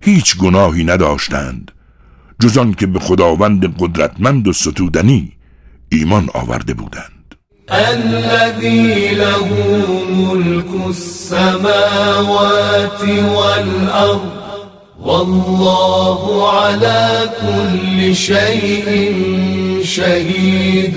هیچ گناهی نداشتند. جز آن که به خداوند قدرتمند و ستودنی ایمان آورده بودند. الذي له ملك السماوات والأرض والله على كل شيء شهید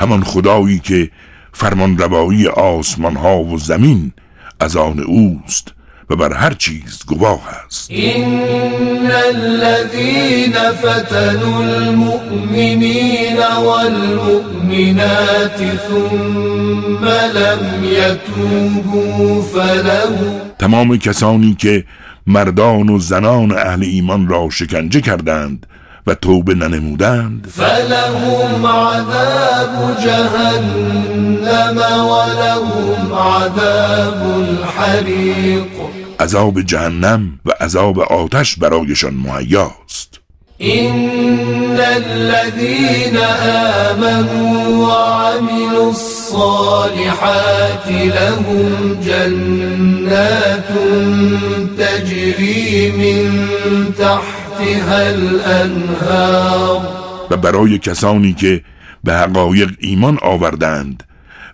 همان خدایی که فرمان روایی آسمان ها و زمین از آن اوست و بر هر چیز گواه است. إن الذين فتنوا المؤمنين والمؤمنات ثم لم يتوبوا فلهم تمام کسانی که مردان و زنان اهل ایمان را شکنجه کردند و توبه ننمودند. فلهم عذاب جهنم ولهم عذاب الحريق. عذاب جهنم و عذاب آتش برایشان مهیاست. إن الذين آمنوا وعملوا الصالحات لهم جنات تجري من الأنهار و برای کسانی که به حقایق ایمان آوردند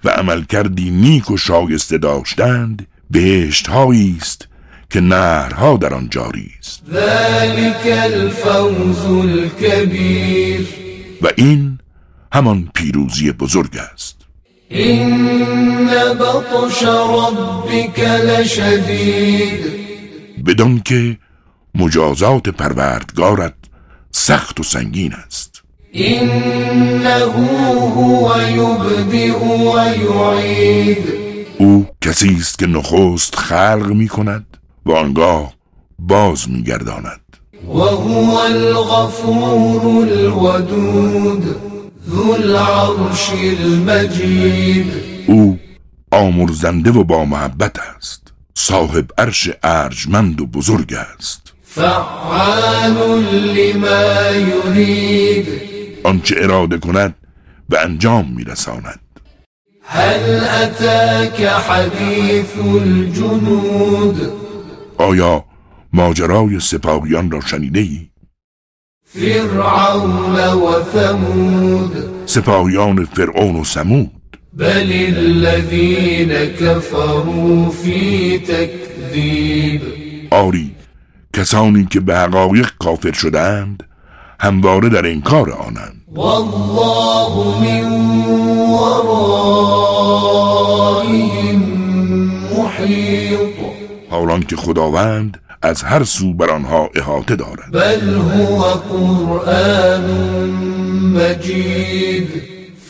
و عمل کردی نیک و شایسته داشتند بهشت است که نهرها در آن جاری است. الفوز و این همان پیروزی بزرگ است. إن بطش ربك لشديد بدان که مجازات پروردگارت سخت و سنگین است. هو يبدئ ويعيد او کسی است که نخست خلق می کند و آنگاه باز می گرداند وهو الغفور الودود ذو العرش المجيد او آمرزنده و با محبت است. صاحب عرش ارجمند و بزرگ است. فعال لما يريد. آنچه اراده کند به انجام میرساند. هل أتاك حديث الجنود؟ آیا ماجرای سپاهیان را شنیده ای؟ فرعون وثمود سپاهیان فرعون و سمود بل الذين كفروا في تكذيب آری کسانی که به حقایق کافر شدند همواره در انکار آنند. والله من ورائهم محيط حالان که خداوند از هر سو بر آنها احاطه دارد. بل هو قرآن مجيد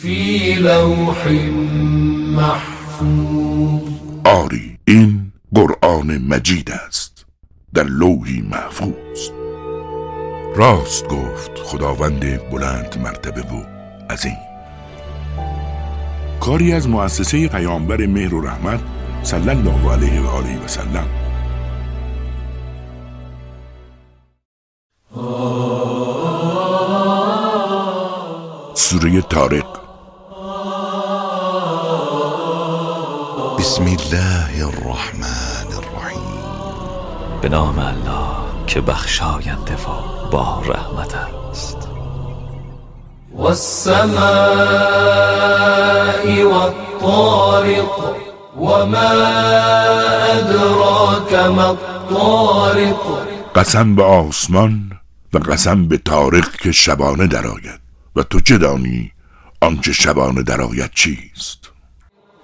في لوح محفوظ. آری این قرآن مجید است. در لوحی محفوظ. راست گفت خداوند بلند مرتبه و عظیم. کاری از مؤسسه پیامبر مهر و رحمت صلی الله علیه و آله و سلم. سوره تارق بسم الله الرحمن به نام الله که بخشاینده و با رحمت است. والسماء والطارق وما أدراك ما الطارق. قسم به آسمان و قسم به تارق که شبانه درآید. و تو چه دانی آنچه شبانه درآید چیست؟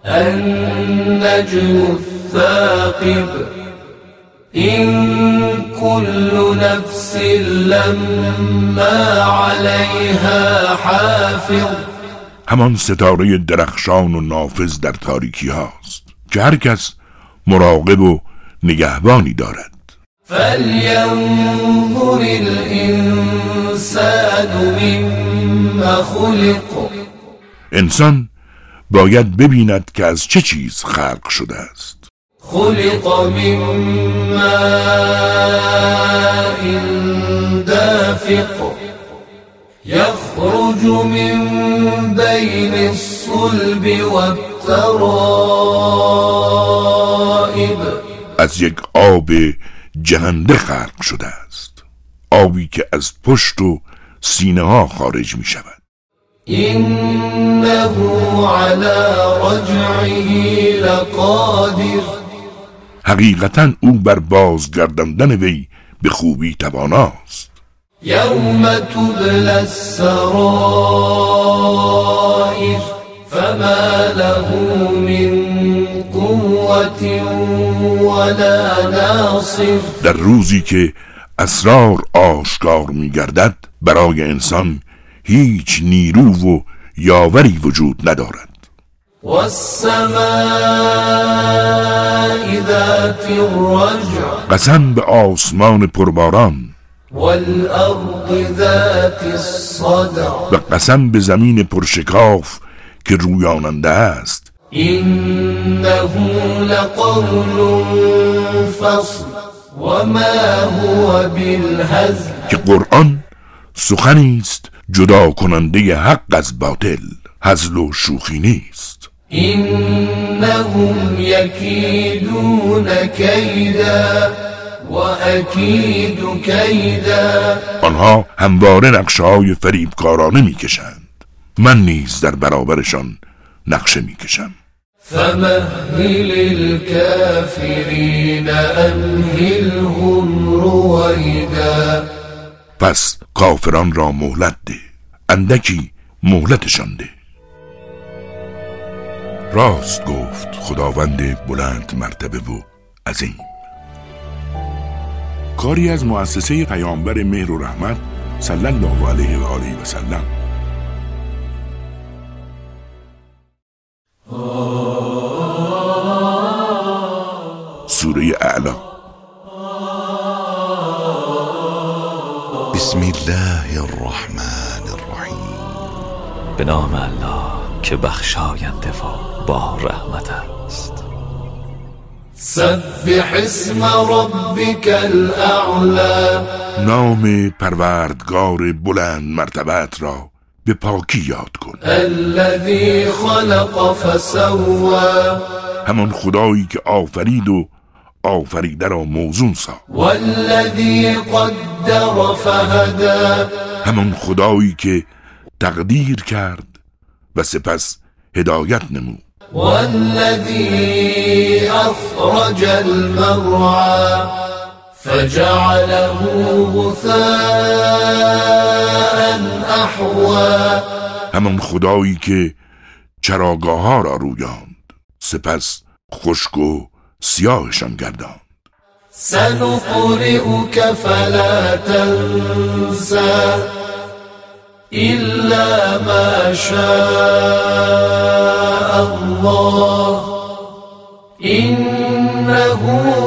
النجم الثاقب. إن كل نفس لما عليها حافظ. همان ستاره درخشان و نافذ در تاریکی هاست که هر کس مراقب و نگهبانی دارد. فلينظر الإنسان مما خلق. انسان باید ببیند که از چه چیز خلق شده است. خلق من ماء دافق. يخرج من بين الصلب والترائب. از یک آب جهنده خلق شده است. آبی که از پشت و سینه ها خارج می شود. إنه على رجعه لقادر. حقیقتا او بر بازگرداندن وی به خوبی تواناست. يوم تبلى السرائر فما له من قوة ولا ناصر. در روزی که اسرار آشکار می گردد برای انسان هیچ نیرو و یاوری وجود ندارد. والسماء ذات الرجع. قسم به آسمان پرباران. والأرض ذات الصدع. و قسم به زمین پرشکاف که رویاننده است. إنه لقول فصل. وما هو بالهزل. که قرآن سخنی است جدا کننده حق از باطل هزل و شوخی نیست. إنهم يكيدون كيدا وأكيد كيدا. آنها همواره نقشه های فریبکارانه می‌کشند. من نیز در برابرشان نقشه می‌کشم. فمهل الكافرين أمهلهم رويدا پس کافران را مهلت ده. اندکی مهلتشان ده. راست گفت خداوند بلند مرتبه و عظیم. کاری از مؤسسه پیامبر مهر و رحمت صلی الله علیه و آله و سلم. سوره اعلا. بسم الله الرحمن الرحیم. به نام الله که بخشاینده و با رحمت است. سبح اسم ربك الأعلى نام پروردگار بلند مرتبت را به پاکی یاد کن. الذي خلق فسوى همان خدایی که آفرید و آفریده را موزون ساخت. والذي قدر فهدى همان خدایی که تقدیر کرد و سپس هدایت نمود. والذي أخرج المرعى فجعله غثاء أحوى. همان خدایی که چراگاه ها را رویاند. سپس خشک و سیاهشان گرداند. سنقرئك فلا تنسى. إلا ما شاء الله. إنه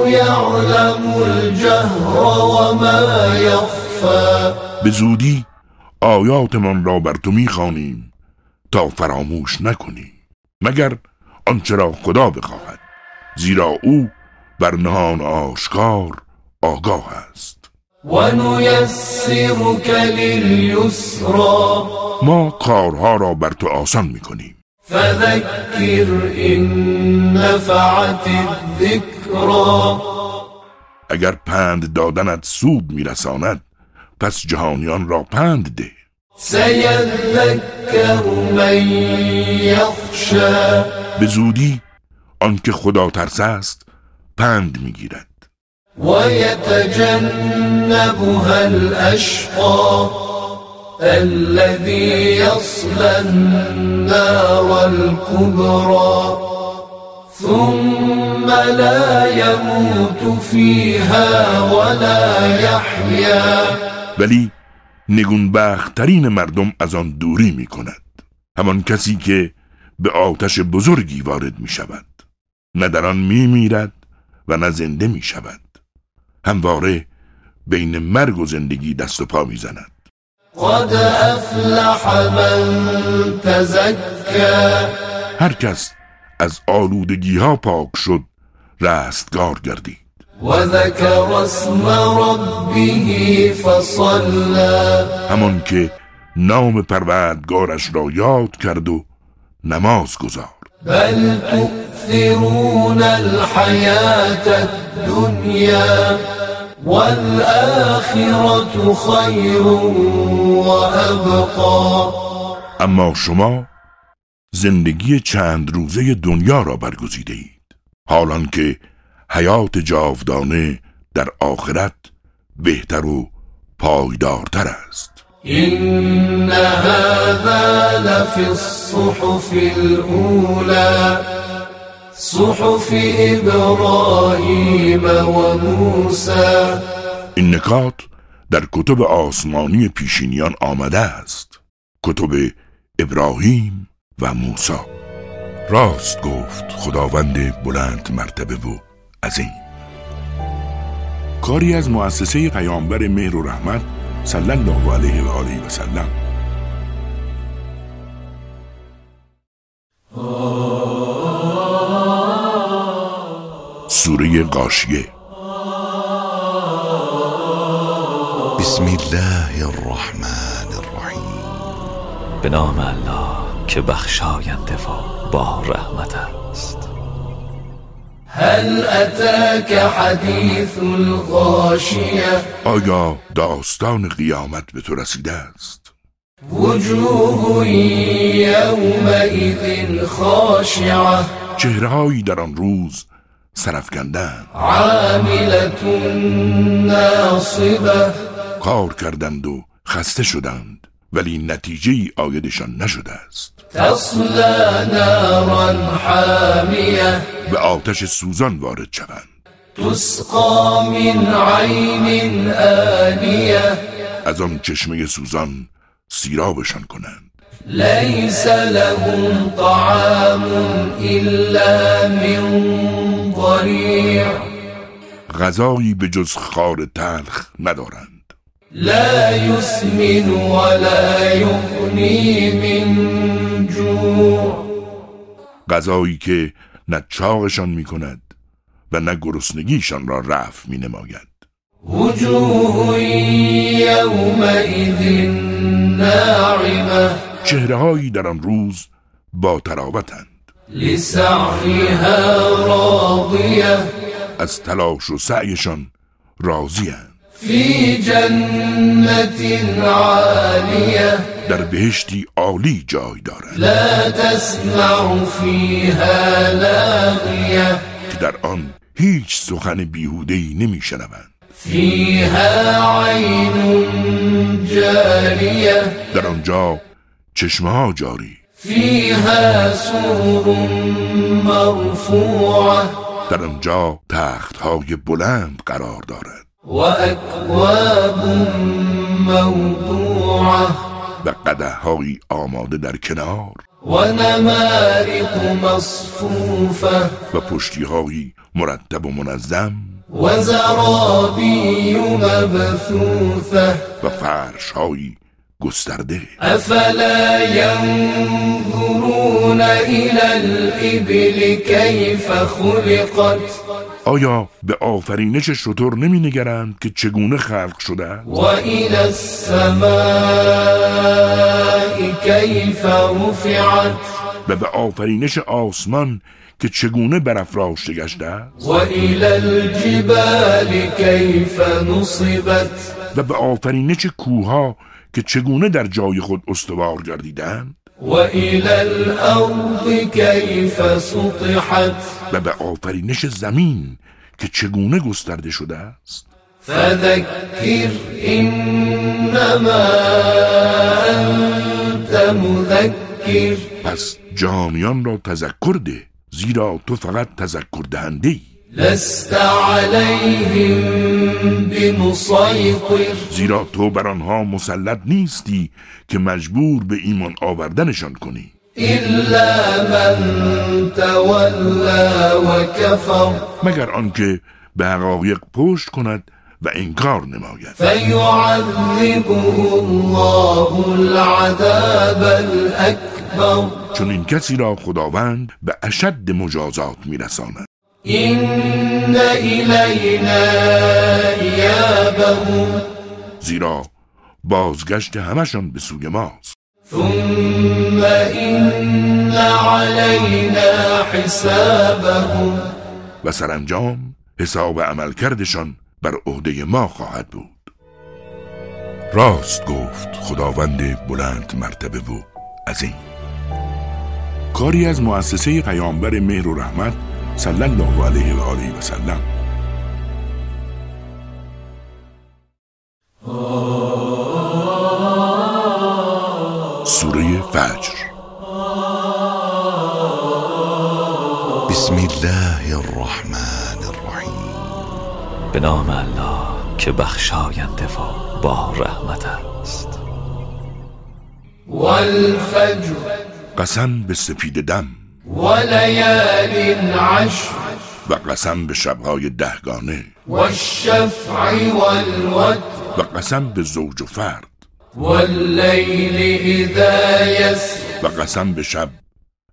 يعلم الجهر وما يخفى. به زودی آیاتمان را بر تو می‌خوانیم تا فراموش نکنی مگر آنچه را خدا بخواهد. زیرا او بر نهان آشکار آگاه است. ونيسرك لليسرى. ما کارها را بر تو آسان می‌کنیم. فذكر إن نفعت الذكرى. اگر پند دادنت سود میرساند پس جهانیان را پند ده. سيذكر من يخشى. به زودی آنکه خدا ترس است پند می‌گیرد. ويتجنبها الأشقى الذي يصلى النار الكبرى ثم لا يموت فيها ولا يحيا. ولی نگونبخترین مردم از آن دوری می کند همان کسی که به آتش بزرگی وارد می شود نه در آن می میرد و نه زنده می شود همواره بین مرگ و زندگی دست و پا می زند قد أفلح من هر کس از آلودگی ها پاک شد رستگار گردید. وذكر اسم ربه فصلى همان که نام پروردگارش را یاد کرد و نماز گذار بل تؤثرون الحياة الدنيا والآخرة خير وأبقى. اما شما زندگی چند روزه دنیا را برگزیده اید. حالان که حیات جاودانه در آخرت بهتر و پایدارتر است. إن هذا لفي الصحف الأولى. صحف إبراهيم وموسى. این نکات در کتب آسمانی پیشینیان آمده است. کتب ابراهیم و موسی. راست گفت خداوند بلند مرتبه و عظیم. کاری از مؤسسه پیامبر مهر و رحمت صلی الله علیه و آله و سلم. سوره قاشیه بسم الله الرحمن الرحیم. به نام الله که بخشاینده و با رحمت است. هل أتاك حديث الغاشية آیا داستان قیامت به تو رسیده است؟ وجوه يومئذ خاشعة چهرههایی در آن روز سرفکندند ناصبة کار کردند و خسته شدند ولی نتیجه ای آیدشان نشده است. به آتش سوزان وارد شوند. تسقى من عين آنية. از آن چشمه سوزان سیرابشان کنند. ليس لهم طعام إلا من غذایی به جز خار تلخ ندارند. لا يسمن ولا يغني من جوع. غذایی که نه چاقشان می کند و نه گرسنگیشان را رفع می نماید وجوه يومئذ ناعمة. چهرههایی در آن روز با تراوتند. لسعيها راضية از تلاش و سعیشان راضیند في جنة عالية در بهشتی عالی جای دارند. لا تسمع فيها لاغية که در آن هیچ سخن بیهوده‌ای نمیشنوند فيها عين جارية در آنجا چشمه ها جاری. فيها سرر مرفوعة. در آنجا تخت های بلند قرار دارد. وأكواب موضوعة. و قده های آماده در کنار. ونمارق مصفوفة. و پشتی های مرتب و منظم. وزرابي مبثوثة. و فرش های گسترده. أفلا ينظرون إلى الإبل كيف خلقت؟ آیا به آفرینش شطور نمی نگرند که چگونه خلق شده؟ است؟ وإلى السماء كيف رفعت؟ و به آفرینش آسمان که چگونه برافراشته گشته؟ است وإلى الجبال كيف نصبت؟ و به آفرینش کوها که چگونه در جای خود استوار گردیدند؟ وإلى الأرض كيف سطحت. و به آفرینش زمین که چگونه گسترده شده است؟ فذكر إنما أنت مذكر پس جانیان را تذکر ده زیرا تو فقط تذکر دهنده ای لست عليهم بمسيطر. زیرا تو بر آنها مسلط نیستی که مجبور به ایمان آوردنشان کنی. إلا من تولى وكفر. مگر آنکه به حقایق پشت کند و انکار نماید. فيعذبه الله العذاب الأكبر چون این کسی را خداوند به اشد مجازات میرساند. إن إلينا إيابهم زیرا بازگشت همشان به سوی ماست. ثم إن علينا حسابهم و سرانجام حساب عمل کردشان بر عهده ما خواهد بود. راست گفت خداوند بلند مرتبه و عظیم. کاری از مؤسسه پیامبر مهر و رحمت صلی الله علیه و آله و سلم سوره فجر. بسم الله الرحمن الرحیم. به نام الله که بخشاینده و با رحمت است. والفجر قسم به سپید دم. وليال عشر و قسم به شبهای دهگانه والشفع والوتر و قسم به زوج و فرد والليل إذا يسر و قسم به شب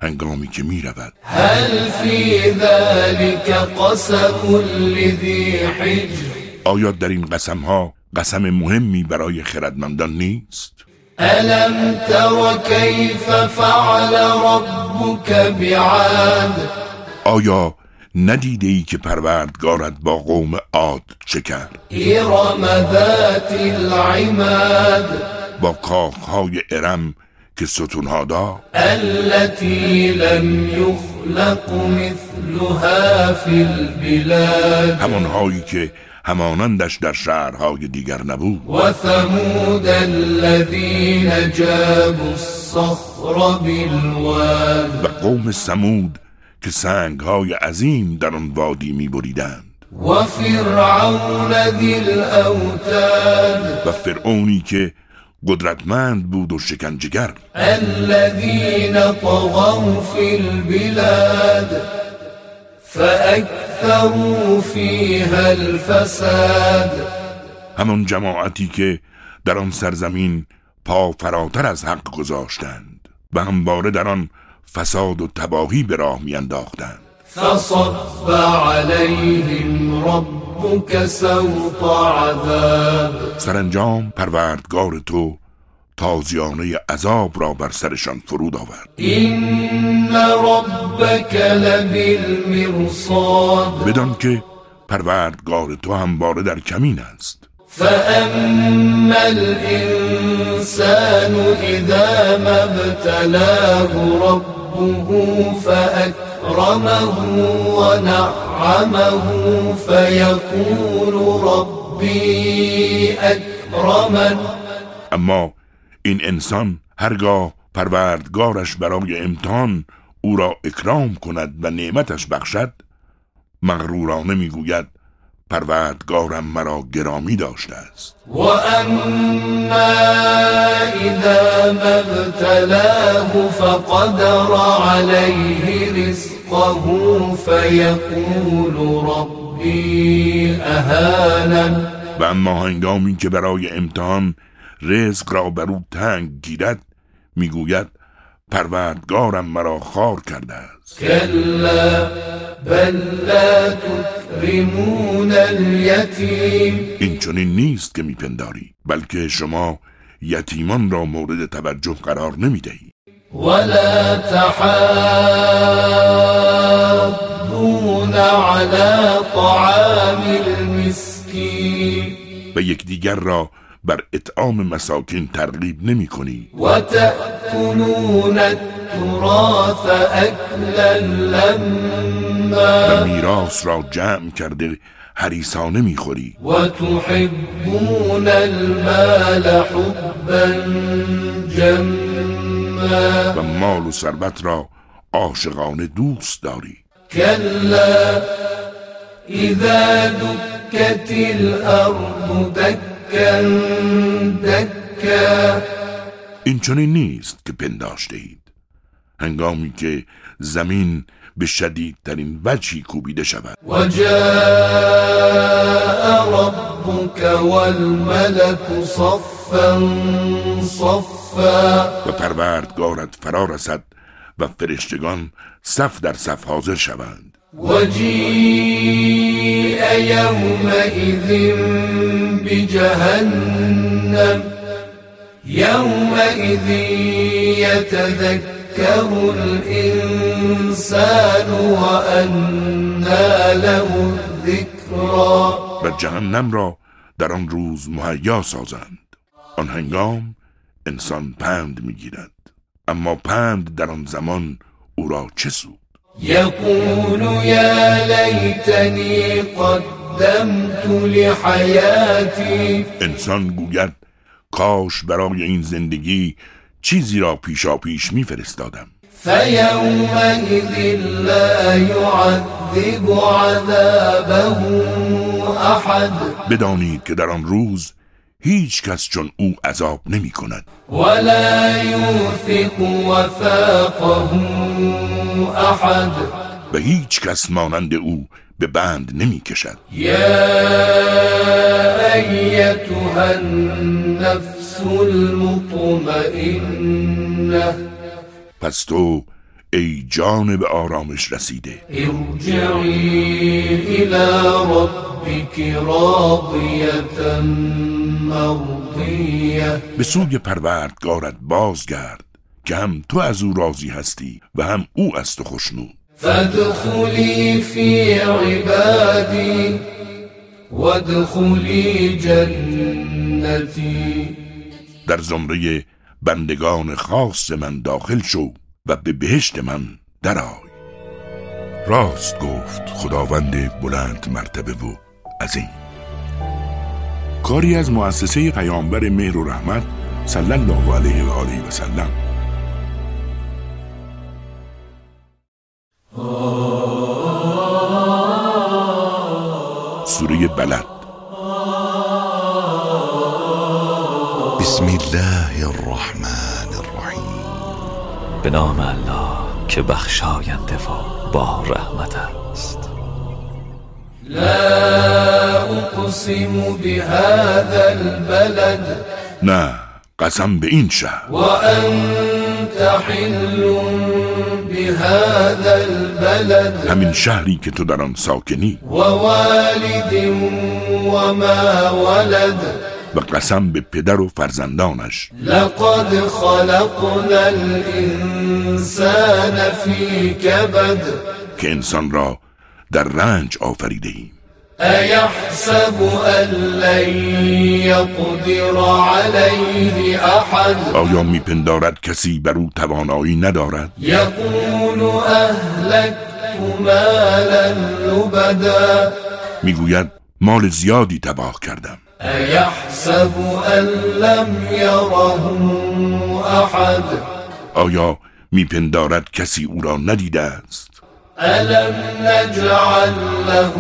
هنگامی که می رود هل في ذلك قسم لذي حجر آیا در این قسم ها قسم مهمی برای خردمندان نیست؟ ألم تر كيف فعل ربك بعاد؟ آیا ندیده ای که پروردگارت با قوم عاد چه کرد؟ ذات العماد. با کاخهای ارم که ستونها دار التي لم يخلق مثلها في البلاد. همانهایی که همانندش در شهرهای دیگر نبود. وثمود الذين جابوا الصخر بالواد. و قوم سمود که سنگهای عظیم در آن وادی می بریدند وفرعون ذي الأوتاد و فرعونی که قدرتمند بود و شکنجگر الذين طغوا في البلاد. فأكثروا فيها الفساد. همان جماعتی که در آن سرزمین پا فراتر از حق گذاشتند و همواره در آن فساد و تباهی به راه میانداختند. فصب عليهم ربك سوط عذاب. سرانجام پروردگار تو تازیانه عذاب را بر سرشان فرود آورد. إن ربك لبالمرصاد بدان که پروردگار تو همواره در کمین است. فأما الإنسان إذا ما ابتلاه ربه فأكرمه ونعمه فيقول ربي أكرمن اما این انسان هرگاه پروردگارش برای امتحان او را اکرام کند و نعمتش بخشد مغرورانه می‌گوید پروردگارم مرا گرامی داشته است. وأما إذا ما ابتلاه فقدر عليه رزقه فيقول ربي أهانن و اما هنگامی که برای امتحان رزق را بر او تنگ گیرد می‌گوید پروردگارم مرا خار کرده است. كلا بل لا تكرمون اليتيم این چنین نیست که میپنداری بلکه شما یتیمان را مورد توجه قرار نمی‌دهید ولا تحاضون على طعام المسكين و یکدیگر را بر اطعام مساکین ترغیب نمی کنی. وتأكلون التراث أكلا و لما میراث را جمع کرده حریسانه می‌خوری وتحبون المال حبا جما و مال و ثروت را عاشقانه دوست داری. كلا إذا دكت الأرض دكا این چنین نیست که پنداشته اید. هنگامی که زمین به شدیدترین وجهی کوبیده شود. وجاء ربك والملك صفا صفا. و پروردگارت فرا رسد و فرشتگان صف در صف حاضر شوند. وجيء يومئذ بجهنم. يومئذ يتذكر الإنسان وأنى له الذكرى. و جهنم را در آن روز مهیا سازند. آن هنگام انسان پند می‌گیرد. اما پند در آن زمان او را چه سود؟ يقول يا ليتني قدمت لحياتي. انسان گوید کاش برای این زندگی چیزی را پیشا پیش میفرستادم. فيومئذ لا يعذب عذابه أحد بدانید که در آن روز هیچ کس چون او عذاب نمی کند. ولا يوثق وثاقه أحد. و هیچ کس مانند او به بند نمی کشد. يا أيتها النفس المطمئنة پس تو ای جان به آرامش رسیده. ارجعي إلى ربك به سوی پروردگارت بازگرد که هم تو از او راضی هستی و هم او از تو خوشنود فادخلي في عبادي وادخلي جنتي در زمره بندگان خاص من داخل شو. و به بهشت من درآی. راست گفت خداوند بلند مرتبه و عظیم. کاری از مؤسسه پیامبر مهر و رحمت صلی الله علیه و آله و سلم. سوره بلد. بسم الله الرحمن به نام الله که بخشاینده و با رحمت است. لا أقسم بهذا البلد. نه قسم به این شهر. وأنت حل بهذا البلد. همین شهری که تو در آن ساکنی. ووالد وما ولد. و قسم به پدر و فرزندانش. لقد خلقنا الإنسان في كبد که انسان را در رنج آفریده ایم. أيحسب أن لن يقدر عليه أحد آیا میپندارد کسی بر او توانایی ندارد؟ يقول أهلكت مالا لبدا. می‌گوید مال زیادی تباه کردم. أيحسب أن لم يره أحد؟ آیا میپندارد کسی او را ندیده است؟ ألم نجعل له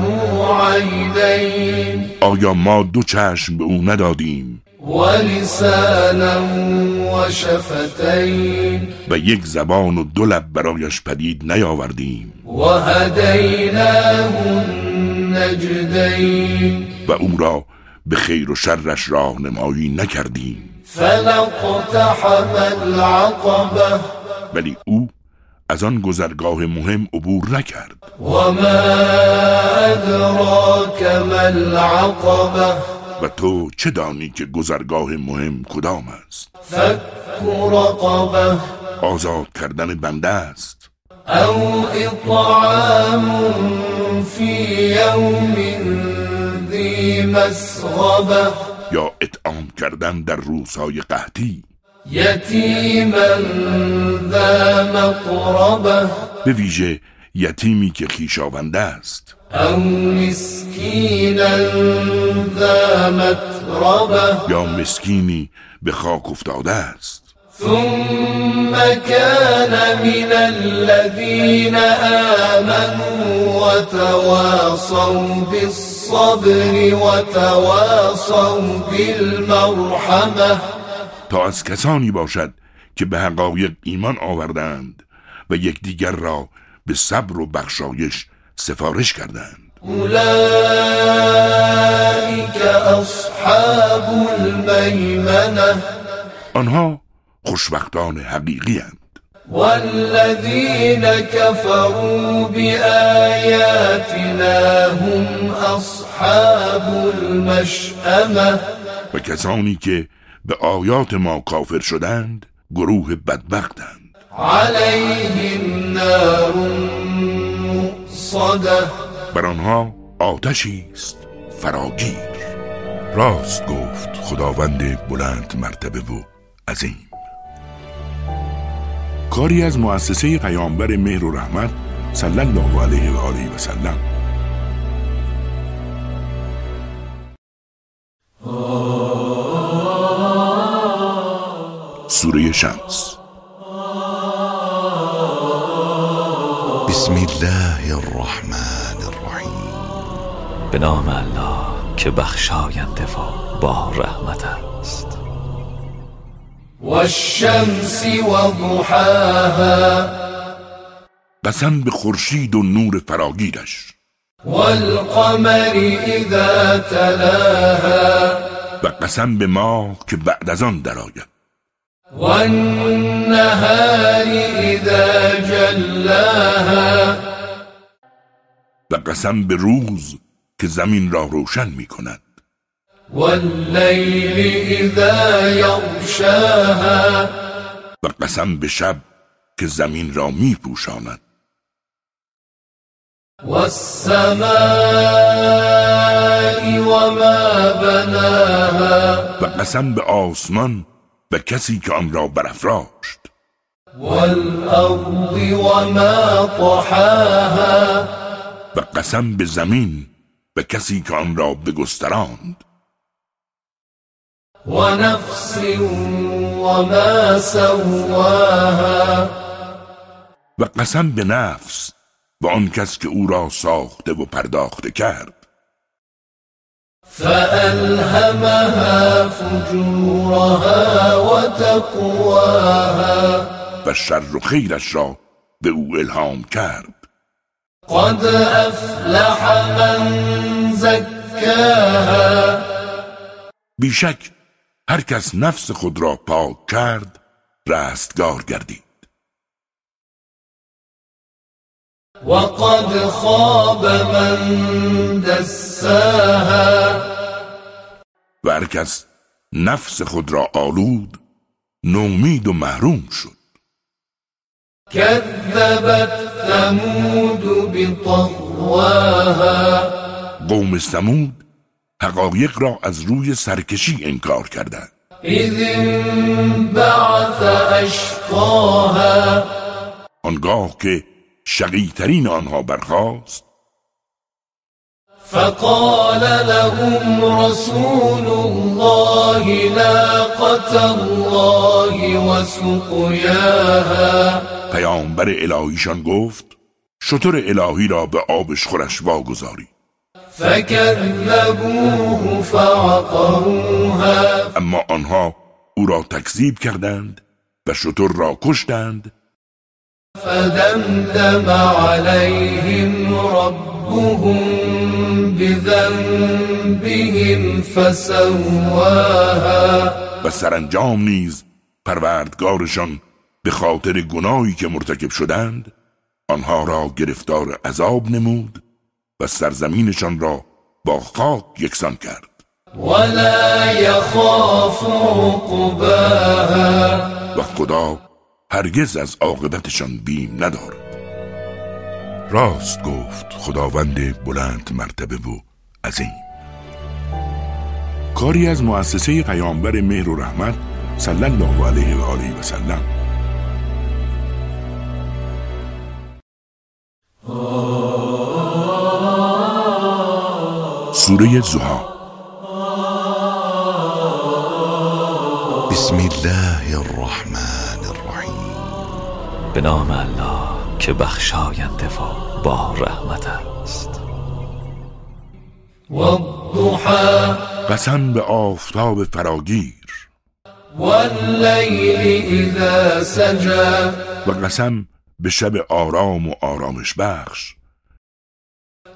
عينين آیا ما دو چشم به او ندادیم؟ ولسانا وشفتين و یک زبان و دو لب برایش پدید نیاوردیم. وهديناه النجدين و او را به خیر و شرش راهنمایی نکردیم. العقبة. ولی او از آن گذرگاه مهم عبور نکرد. أدراك ما العقبة. و تو چه دانی که گذرگاه مهم کدام است؟ آزاد کردن بنده است. أو إطعام في يوم ذي مسغبة یا اطعام کردن در روزهای قحطی. يتيما ذا مقربة به ویژه یتیمی که خیشاونده است. أو مسكينا ذا متربة یا مسکینی به خاک افتاده است. ثم كان من الذين آمنوا وتواصوا بالصبر وتواصوا بالمرحمة. تا از کسانی باشد که به حقایق ایمان آوردند و یکدیگر را به صبر و بخشایش سفارش کردند. أولئك أصحاب الميمنة آنها خوشبختان حقیقی هستند والذين كفروا بآياتنا هم أصحاب المشأمة. و کسانی که به آیات ما کافر شدند گروه بدبختند. عليهم نار مؤصدة. بر آنها آتشی است فراگیر. راست گفت خداوند بلند مرتبه و عظیم. کاری از مؤسسه پیامبر مهر و رحمت صلی الله علیه و آله و سلم. سوره شمس. بسم الله الرحمن الرحیم. به نام الله که بخشاینده و با رحمت است. والشمس وضحاها. قسم به خورشید و نور فراگیرش. والقمر إذا تلاها. و قسم به ما که بعد از آن درآید. والنهار إذا جلاها. و قسم به روز که زمین را روشن می کند والليل إذا يغشاها. و قسم به شب که زمین را می پوشاند. والسماء وما بناها. و قسم به آسمان و کسی که آن را برافراشت. والأرض وما طحاها. و قسم به زمین و کسی که آن را بگستراند. ونفس وما سواها. و قسم به نفس و آن کس که او را ساخته و پرداخته کرد. فألهمها فجورها وتقواها. و شر و خیرش را به او الهام کرد. قد أفلح من زكاها. بیشک هر کس نفس خود را پاک کرد رستگار گردید. وقد خاب من دساها. و هر کس نفس خود را آلود نومید و محروم شد. كذبت ثمود بطغواها. قوم سمود حقایق را از روی سرکشی انکار کردند. آنگاه که شقیترین آنها برخاست فقال لهم رسول الله ناقة الله وسقياها. پیامبر الهیشان گفت شطور الهی را به آبش خورش واگذاری فكذبوه فعقروها اما آنها او را تکذیب کردند و شطور را کشتند. فدمدم عليهم ربهم بذنبهم فسواها و سرانجام نیز پروردگارشان به خاطر گناهی که مرتکب شدند آنها را گرفتار عذاب نمود. و سرزمینشان را با خاک یکسان کرد. ولا يخاف عقباها و خدا هرگز از عاقبتشان بیم ندارد. راست گفت خداوند بلند مرتبه و عظیم. کاری از مؤسسه پیامبر مهر و رحمت صلی الله علیه و آله و سلم سوره زها بسم الله الرحمن الرحیم. به نام الله که بخشاینده و با رحمت است. والضحى قسم به آفتاب فراگیر. والليل إذا سجى. و قسم به شب آرام و آرامش بخش.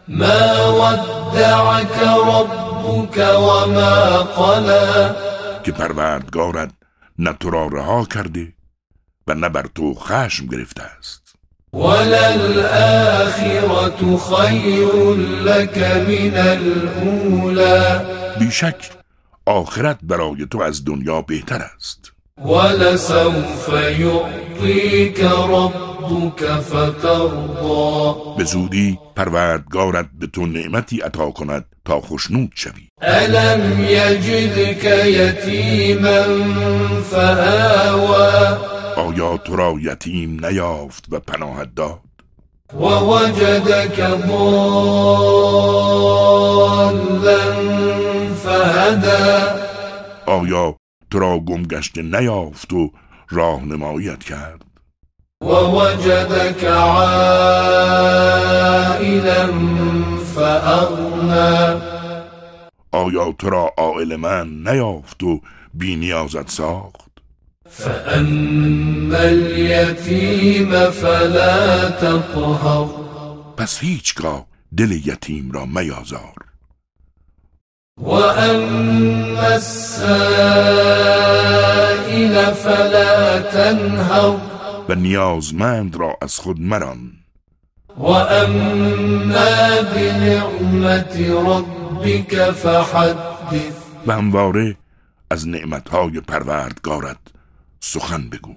ما ودعك ربك وما قلى. که پروردگارت نه تو را رها کرده و نه بر تو خشم گرفته است. وللآخرة خير لك من الأولى. بیشک آخرت برای تو از دنیا بهتر است. ولسوف يعطيك ربك فترضى. به زودی پروردگارت به تو نعمتی عطا کند تا خشنود شوی. ألم يجدك يتيما فآوى. آیا تو را یتیم نیافت و پناهت داد؟ ووجدك ضالا فهدى. آیا تو را گمگشته نیافت و راهنماییت کرد؟ ووجدك عائلا فأغنى. آیا تو را عائل من نیافت و بینیازت ساخت. فأما اليتيم فلا تقهر. پس هیچگاه دل یتیم را میازار. وأما السائل فلا تنهر. و نیازمند را از خود مران. وأما بنعمة ربك فحدث. و همواره از نعمتهای پروردگارت سخن بگو.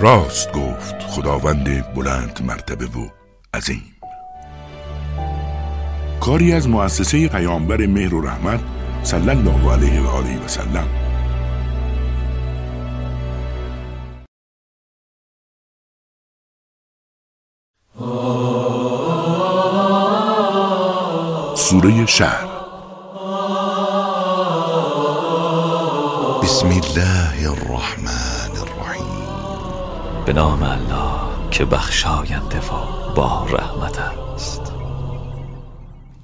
راست گفت خداوند بلند مرتبه و عظیم. کاری از مؤسسه پیامبر مهر و رحمت صلی الله علیه و آله و سلم سوره شهر. بسم الله الرحمن الرحیم. به نام الله که بخشاینده و با رحمت است.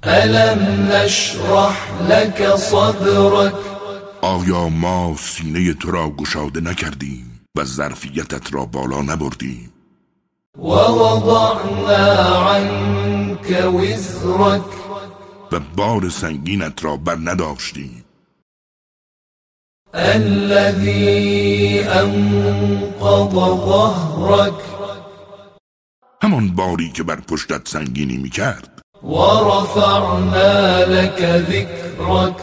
ألم نشرح لك صدرك آیا ما سینه تو را گشاده نکردیم و ظرفیتت را بالا نبردیم؟ و بار سنگینت را بر نداشتیم الذي أنقض ظهرك. همان باری که بر پشتت سنگینی می کرد ورفعنا لك ذكرك.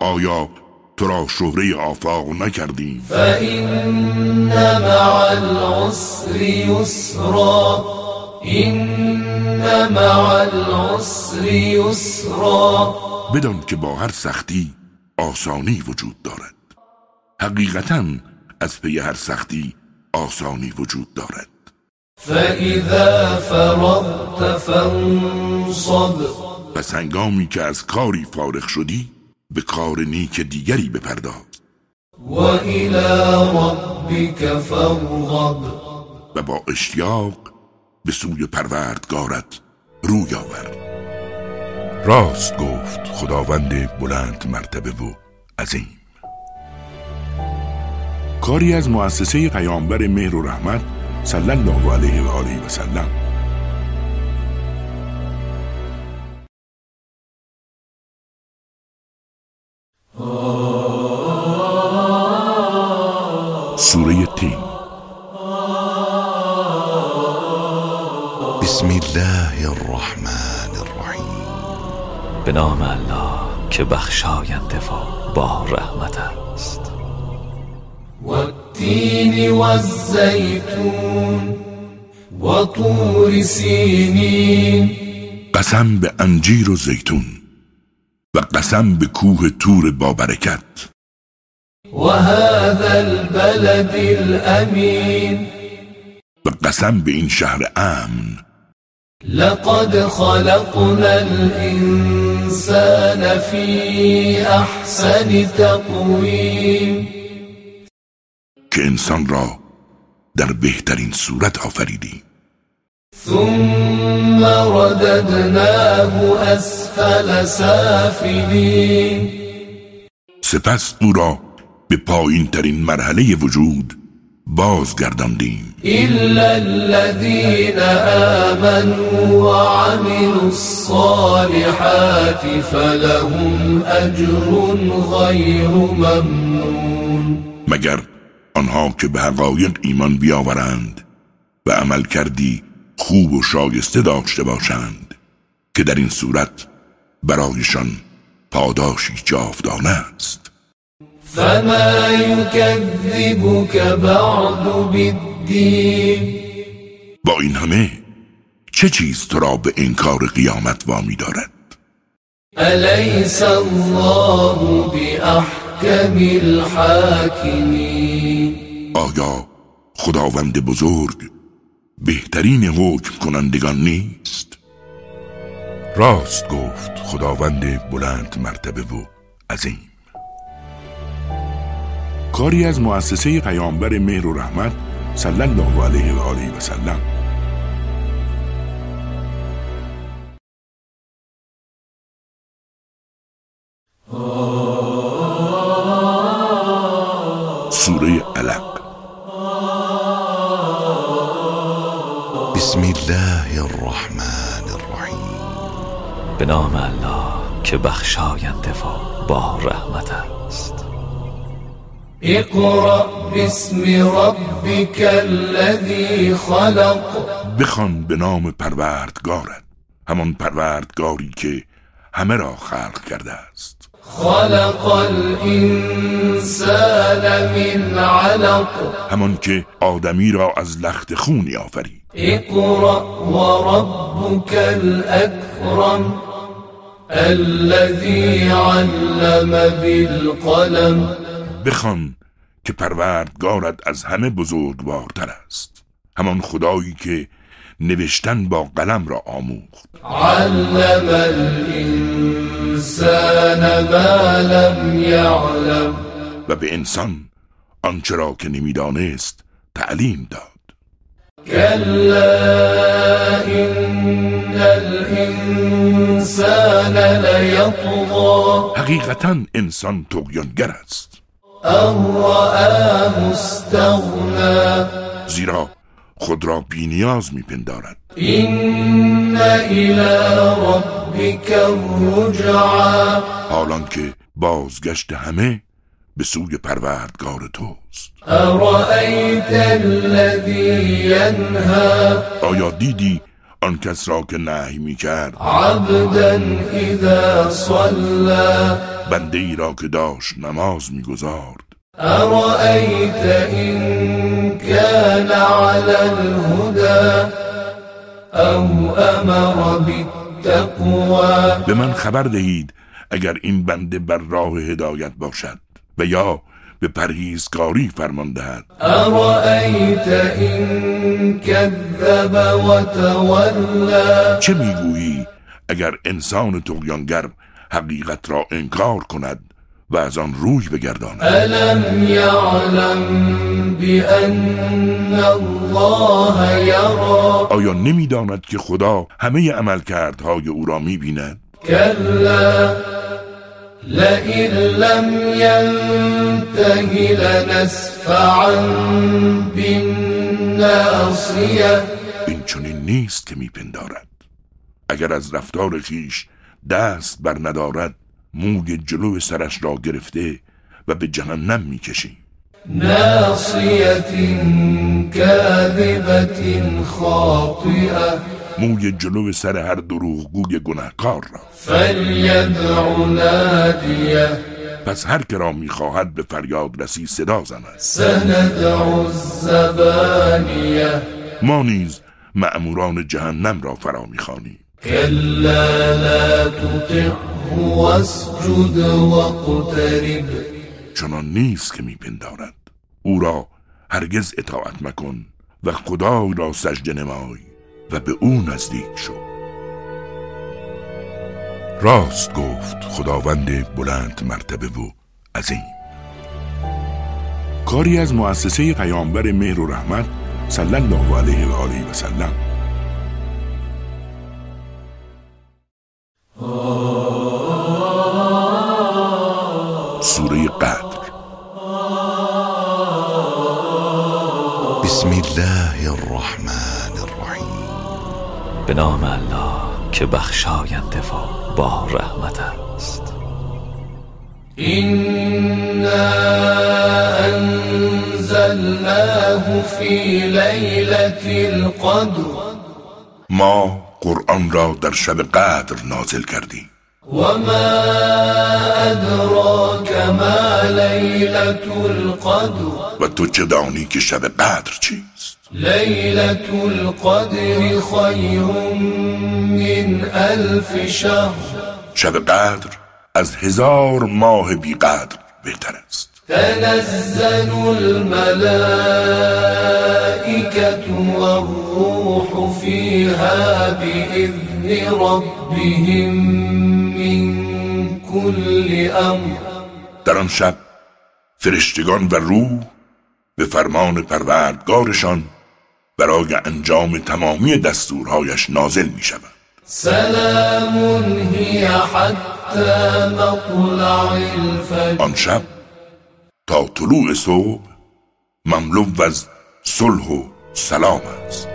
آیا تو را شهره آفاق نکردیم. فإن مع العسر يسرا إن مع العسر يسرا. بدان که با هر سختی آسانی وجود دارد. حقیقتا از پی هر سختی آسانی وجود دارد. فإذا فرغت فانصب. پس هنگامی که از کاری فارغ شدی به کار نیک دیگری بپرداز. وإلى ربك فارغب. و با اشتیاق به سوی پروردگارت روی آور. راست گفت خداوند بلند مرتبه و عظیم. کاری از مؤسسه پیامبر مهر و رحمت صلی الله علیه و آله و سلم سوره تین بسم الله الرحمن الرحیم. به نام الله که بخشاینده و با رحمت است. والتين والزيتون وطور سينين قسم به انجیر و زیتون. و قسم به کوه تور با برکت. وهذا البلد الأمين و قسم به این شهر امن. لقد خلقنا الإنسان في أحسن تقويم که انسان را در بهترین صورت آفریدیم. ثم رددناه أسفل سافلين. سپس او را به پایین ترین مرحله وجود بازگرداندیم. إلا الذين آمنوا وعملوا الصالحات فلهم أجر غير ممنون. مگر آنها که به حقایق ایمان بیاورند و عمل کردی خوب و شایسته داشته باشند که در این صورت برایشان پاداشی جاودانه است. فما يكذبك بعد بالدين با این همه چه چیز تو را به انکار قیامت وامی دارد؟ أليس الله بأحكم الحاكمين آیا خداوند بزرگ بهترین حکم کنندگان نیست. راست گفت خداوند بلند مرتبه و عظیم. کاری از مؤسسه پیامبر مهر و رحمت صلی الله علیه و آله و سلم. سوره علق. بسم الله الرحمن الرحیم به نام الله که بخشاینده و با رحمت است. اقرأ باسم ربك الذي خلق. بخوان به نام پروردگارت همان پروردگاری که همه را خلق کرده است. خلق الإنسان من علق. همان که آدمی را از لخت خونی آفرید اقرأ وربك الأكرم الذي علم بالقلم. بخوان که پروردگارت از همه بزرگوارتر است. همان خدایی که نوشتن با قلم را آموخت. علم الإنسان ما لم يعلم. و به انسان آنچه را که نمی‌دانست تعلیم داد. كلا إن الإنسان ليطغى. حقیقتا انسان تقیانگر است. أن رآه استغنى زیرا خود را بینیاز میپندارد إن إلى ربك الرجعى. حالان که بازگشت همه به سوی پروردگار توست. آیا دیدی آن کس را که نهی می کرد عبدا إذا صلى بنده ای را که داشت نماز می‌گذارد. أرأيت إن كان على الهدى أو أمر بالتقوى به من خبر دهید اگر این بنده بر راه هدایت باشد. و یا به پرهیزکاری فرمان دهد. چه می‌گویی اگر انسان تقیانگر حقیقت را انکار کند و از آن روی بگرداند؟ ألم يعلم بأن الله يرى؟ آیا نمی‌داند که خدا همه عملکردهای او را می‌بیند؟ كلا لئن لم ينته لنسفعا بالناصية. این چنین نیست که میپندارد. اگر از رفتار خیش دست بر ندارد موی جلو سرش را گرفته و به جهنم می‌کشیم ناصية كاذبة خاطئة. موی جلو سر هر دروغگوی گناهکار را. پس هر که را می‌خواهد به فریاد رسی صدا زند. ما نیز مأموران جهنم را فرا می‌خوانیم. كلا لا چنان نیست که میپندارد. او را هرگز اطاعت مکن و خدای را سجده نمای. و به او نزدیک شو. راست گفت خداوند بلند مرتبه و عظیم. کاری از مؤسسه پیامبر مهر و رحمت صلی الله علیه و آله و سلم. سوره قدر. بسم الله الرحمن به نام الله که بخشاینده و با رحمت است. إنا أنزلناه في ليلة القدر. ما قرآن را در شب قدر نازل کردیم. وما أدراك ما ليلة القدر. و تو چه دانی که شب قدر چیست؟ ليلة القدر خير من ألف شهر. شب قدر از هزار ماه بی قدر بهتر است. تنزل الملائكة والروح فيها بإذن ربهم من كل أمر در آن شب فرشتگان و روح به فرمان پروردگارشان برای انجام تمامی دستورهایش نازل می شود سلام هی حتی مطلع الفجر. آن شب تا طلوع صبح مملو از صلح و سلام است.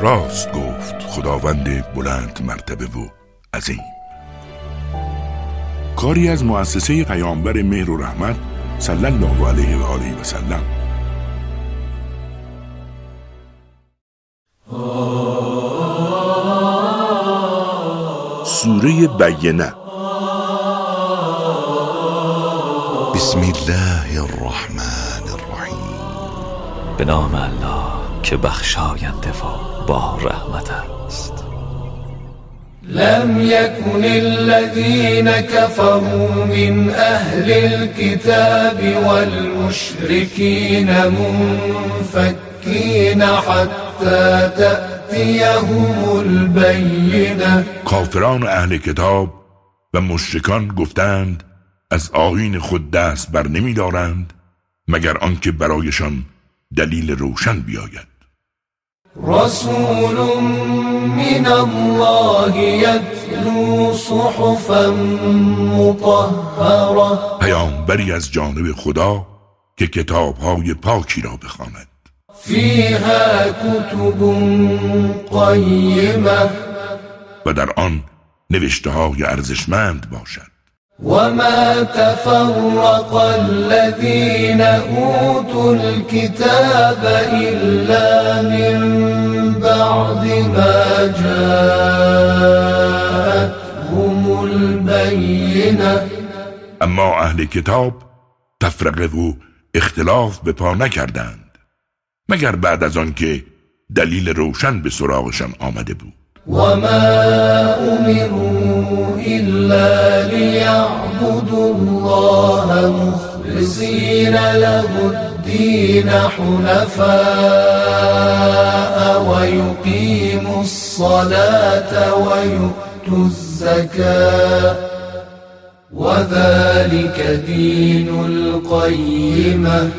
راست گفت خداوند بلند مرتبه و عظیم. کاری از مؤسسه پیامبر مهر و رحمت صلی الله علیه و آله و سلم سوره بینه. بسم الله الرحمن الرحیم. به نام الله که بخشاینده و با رحمت است. لم يكن الذين كفروا من أهل الكتاب والمشركين منفكين حتى تأتيهم البينة کافران اهل کتاب و مشرکان گفتند از آیین خود دست بر نمی دارند مگر آنکه برایشان دلیل روشن بیاید. رسول من الله يتلو صحفا مطهرة. پیامبری از جانب خدا که کتابهای پاکی را بخواند. فيها كتب قيمة. و در آن نوشته های ارزشمند باشد. وما تفرق الذين أوتوا الكتاب إلا من بعد ما جاءتهم البينة. اما اهل کتاب تفرقه و اختلاف به پا نکردند. مگر بعد از آنکه دلیل روشن به سراغشان آمده بود. وما أمروا إلا ليعبدوا الله مخلصين له الدين حنفاء ويقيموا الصلاة ويؤتوا الزكاة وذلك دين القيمة.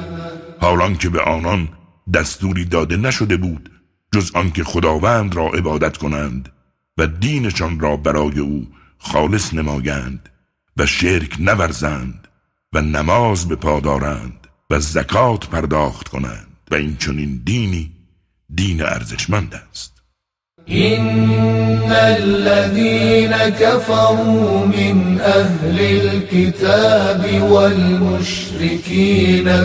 حالان که به آنان دستوری داده نشده بود جز آنکه خداوند را عبادت کنند و دینشان را برای او خالص نمایند و شرک نورزند و نماز به پا دارند و زکات پرداخت کنند و این چنین دینی دین ارزشمند است. إن الذين كفروا من أهل الكتاب والمشركين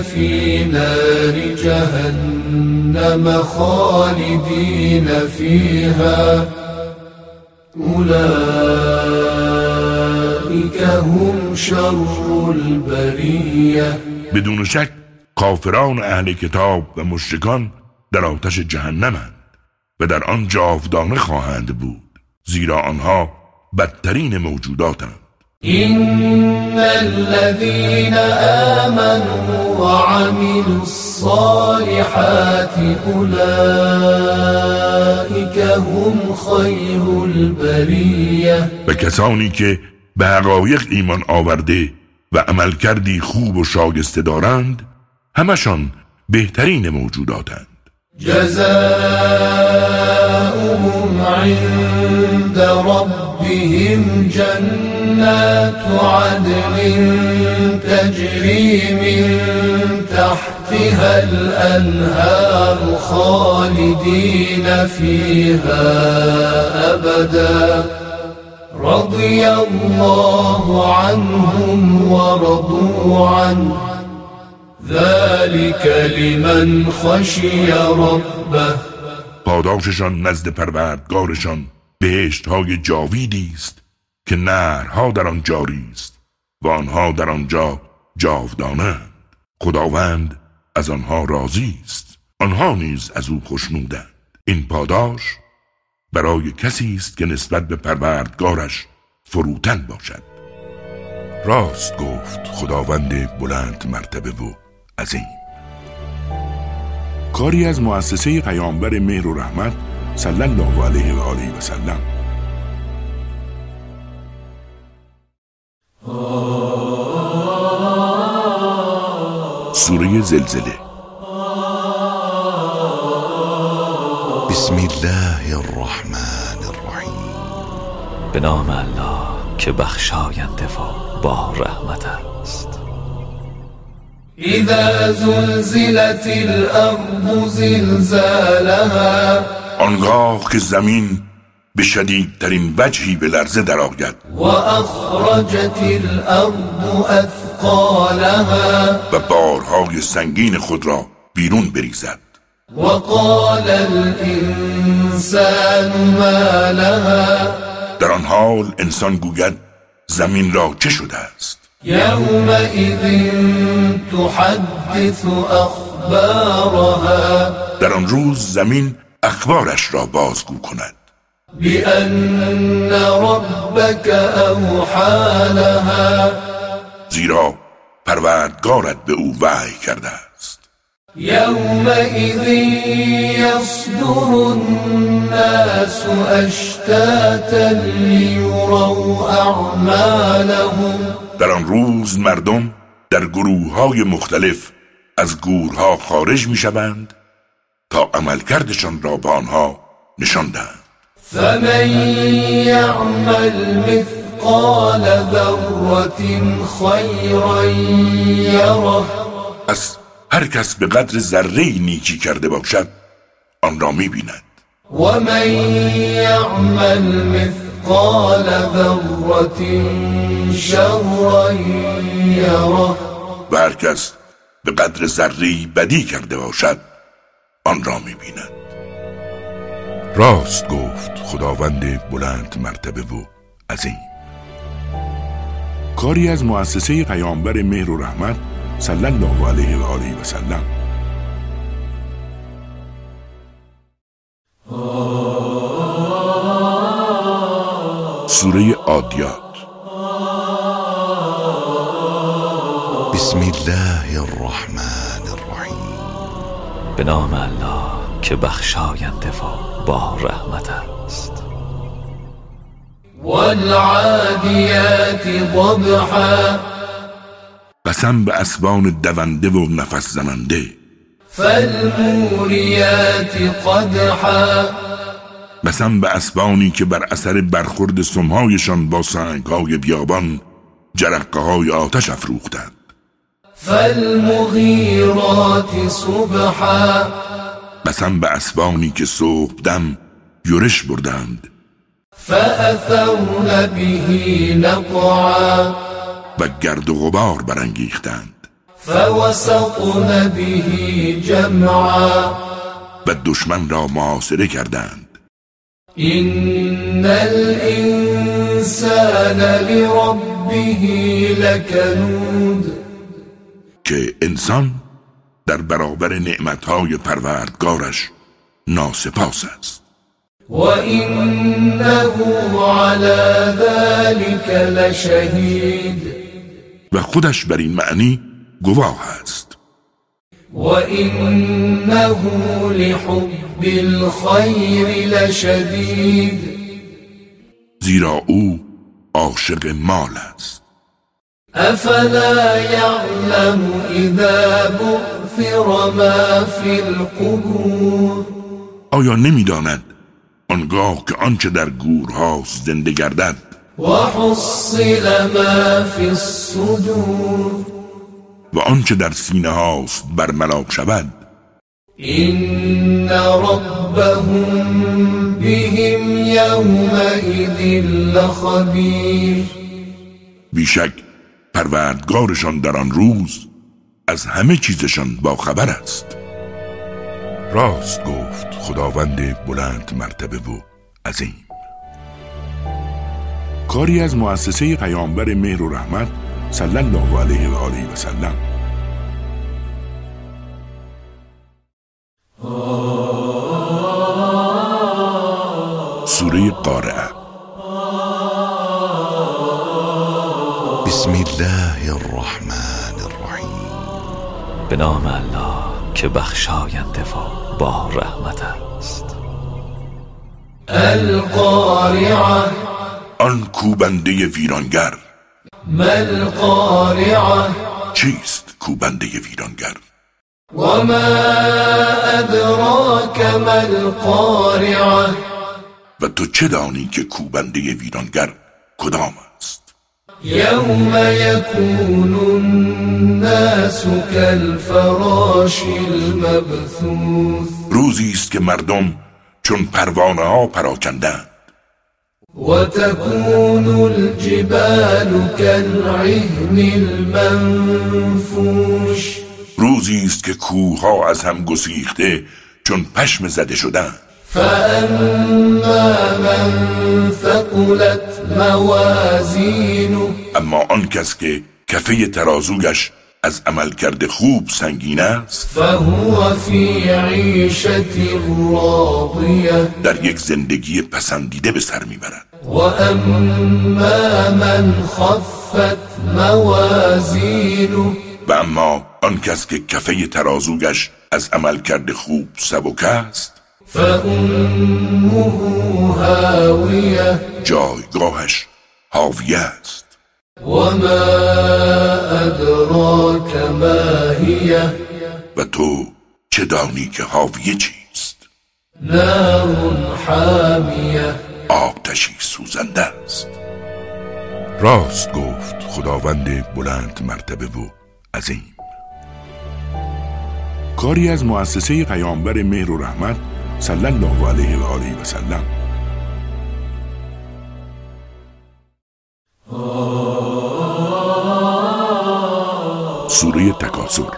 في نار جهنم خالدين فيها. أولئك هم شر البرية. بدون شک کافران أهل کتاب و مشرکان در آتش جهنمند. و در آن جاودانه خواهند بود زیرا آنها بدترین موجوداتند. إن الذين آمنوا وعملوا الصالحات أولئك هم خير البرية. و کسانی که به حقایق ایمان آورده و عمل کردی خوب و شایسته دارند همشان بهترین موجوداتند. جزاؤهم عند ربهم جنات عدن تجري من تحتها الأنهار خالدين فيها أبدا. رضي الله عنهم ورضوا عنه. ذلك لمن خشي ربه. پاداششان نزد پروردگارشان بهشت های جاویدی است که نهرها در آن جاری است و آنها در آنجا جاودانند خداوند از آنها راضی است. آنها نیز از او خوشنودند این پاداش برای کسی است که نسبت به پروردگارش فروتن باشد. راست گفت خداوند بلند مرتبه و عظیم کاری از مؤسسه پیامبر مهر و رحمت صلی الله علیه و آله و سلم. سوره زلزله. بسم الله الرحمن الرحیم به نام الله که بخشاینده و با رحمت است. إذا زلزلت الأرض زلزالها. آنگاه که زمین به شدیدترین وجهی به لرزه درآید. وأخرجت الأرض أثقالها. و بارهای سنگین خود را بیرون بریزد. وقال الإنسان ما لها. در آن حال انسان گوید زمین را چه شده است؟ يومئذ تحدث أخبارها. در آن روز زمین اخبارش را بازگو کند. بأن ربك أوحى لها. زیرا پروردگارت به او وحی کرده است. يومئذ يصدر الناس أشتاتا ليروا أعمالهم. در آن روز مردم در گروه های مختلف از گورها خارج می شوند تا عملکردشان را به آنها نشان دهند. فمن يعمل مثقال ذرة خيرا يره. از هر کس به قدر ذره نیکی کرده باشد آن را می بیند ومن يعمل مثقال ذرة شرا يره و هر به قدر ذره بدی کرده باشد آن را می بیند راست گفت خداوند بلند مرتبه و عظیم. کاری از مؤسسه پیامبر مهر و رحمت صلی الله علیه و آله و سلم. سوره عادیات بسم الله الرحمن الرحیم. به نام الله که بخشاینده و با رحمت است. والعاديات ضبحا. قسم به اسبان دونده و نفس زننده. فالموريات قدحا. قسم به اسبانی که بر اثر برخورد سمهایشان با سنگهای بیابان جرقه های آتش افروختند. فالمغيرات صبحا. قسم به اسبانی که صبح دم یورش بردند. فأثرن به نقعا. و گرد و غبار برانگیختند. فوسطن به جمعا. و دشمن را محاصره کردند. إن الإنسان لربه لكنود. که انسان در برابر نعمتهای پروردگارش ناسپاس است. وإنه على ذلك لشهيد. و خودش بر این معنی گواه است. وإنه لحب الخير لشديد. زیرا او عاشق مال است. أفلا يعلم إذا بعثر ما في القبور؟ آیا نمی‌داند آنگاه که آنچه در گورهاست زنده گردد؟ وحصل ما في الصدور. و آنچه در سینه هاست برملا شود. إن ربهم بهم يومئذ لخبير. بیشک پروردگارشان در آن روز از همه چیزشان با خبر است. راست گفت خداوند بلند مرتبه و عظیم. کاری از مؤسسه پیامبر مهر و رحمت صلی الله علیه و آله و سلم سوره قارعه. بسم الله الرحمن الرحیم. به نام الله که بخشاینده و با رحمت است. القارعة آن کوبنده ویرانگر. ما القارعة چیست کوبنده ویرانگر؟ أدراك ما القارعة. و تو چه دانی که کوبنده ویرانگر کدام است؟ يوم يكون الناس كالفراش المبثوث. روزی است که مردم چون پروانه ها پراکندند وتكون الجبال كالعهن المنفوش. روزی است که کوه ها از هم گسیخته چون پشم زده شدند فأما من ثقلت موازينه اما آن کس که کفه ترازویش از عملکرد خوب سنگین است. فهو عيشة راضية در یک زندگی پسندیده به سر می‌برد. وأما من خفت موازينه و اما آن کس که کفه ترازویش از عملکرد خوب سبک است فأمه هاوية جایگاهش حاویه است. وما أدراك ما هي؟ و تو چه دانی که حاویه چیست؟ نار حامية آتشی سوزنده است. راست گفت خداوند بلند مرتبه و عظیم. کاری از مؤسسه پیامبر مهر و رحمت صلی الله علیه و آله و سلم. سوره تکاسر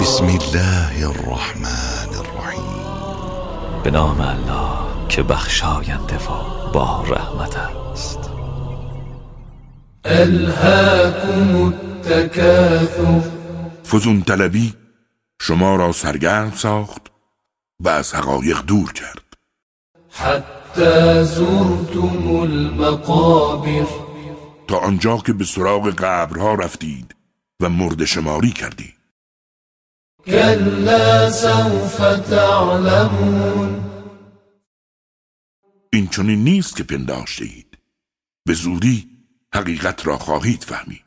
بسم الله الرحمن الرحیم. به نام الله که بخشاینده و با رحمت است. ألهاكم التكاثر فزون طلبی شما را سرگرم ساخت و از حقایق دور کرد. حتى زرتم المقابر. تا آنجا که به سراغ قبرها رفتید و مرد شماری کردید. سوف تعلمون. این چنین نیست که پنداشته اید به زودی حقیقت را خواهید فهمید.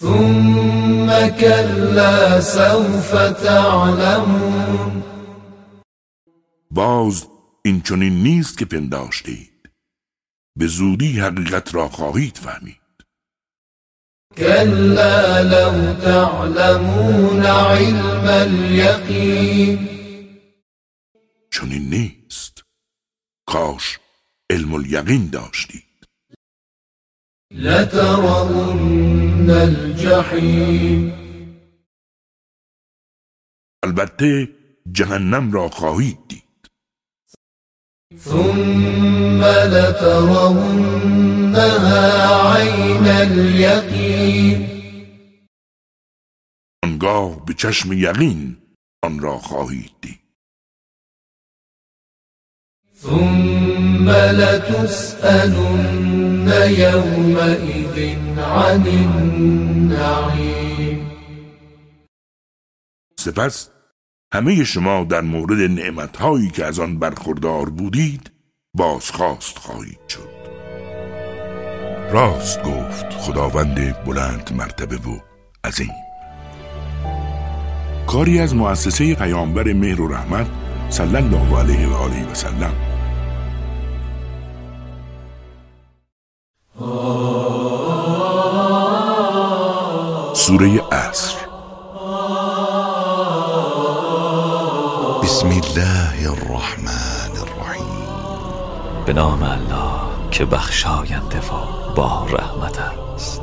ثم كلا سوف تعلمون. باز این چنین نیست که پنداشته اید به زودی حقیقت را خواهید فهمید. كلا لو تعلمون علم اليقين چنین نیست. کاش علم الیقین داشتید. لترون الجحيم البته جهنم را خواهید دید. ثم لترونها عين اليقين. آنگاه به چشم یقین آن را خواهید دید. ثم لتسألن يومئذ عن النعيم. سپس همه شما در مورد نعمتهایی که از آن برخوردار بودید بازخواست خواهید شد. راست گفت خداوند بلند مرتبه و عظیم. کاری از مؤسسه پیامبر مهر و رحمت صلی الله علیه و آله و سلم. سوره عصر. بسم الله الرحمن الرحیم. به نام الله که بخشاینده و با رحمت است.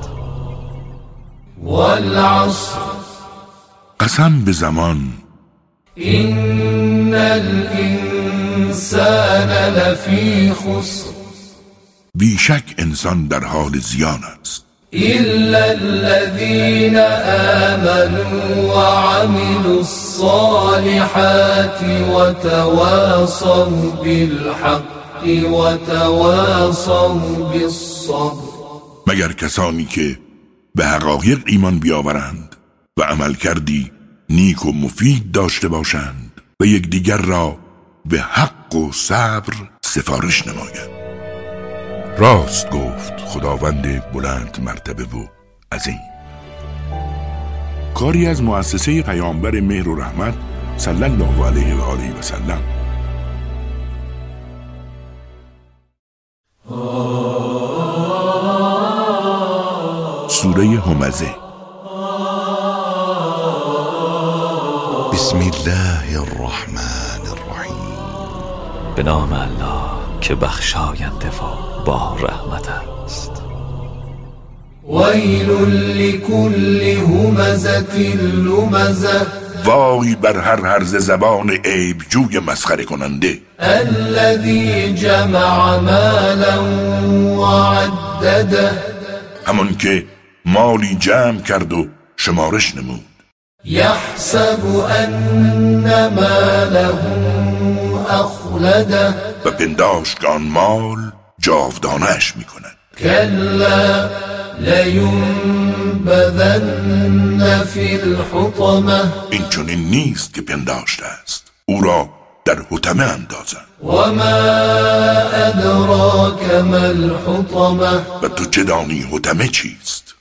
والعصر. قسم به زمان. إن الإنسان لفي خسر. بیشک انسان در حال زیان است. إلا الذين آمنوا وعملوا الصالحات وتواصوا بالحق وتواصوا بالصبر. مگر کسانی که به حقایق ایمان بیاورند و عمل کردی نیک و مفید داشته باشند و یکدیگر را به حق و صبر سفارش نمایند راست گفت خداوند بلند مرتبه و عظیم. کاری از مؤسسه پیامبر مهر و رحمت صلی الله علیه و آله و سلم. سوره همزه بسم الله الرحمن الرحیم. به نام الله که بخشاینده و با رحمت است. ويل لكل همزة لمزة وای بر هر هرز زبان عیب جوی مسخره کننده. الذي جمع مالا وعدده همان که مالی جمع کرد و شمارش نمود. يحسب أن ماله أخلده و پنداشت که آن مال جاودانش می کند كلا لينبذن في الحطمة. این چنین نیست که پنداشته است. او را در حتمه اندازند وما أدراك ما الحطمة. و تو چه دانی حتمه چیست؟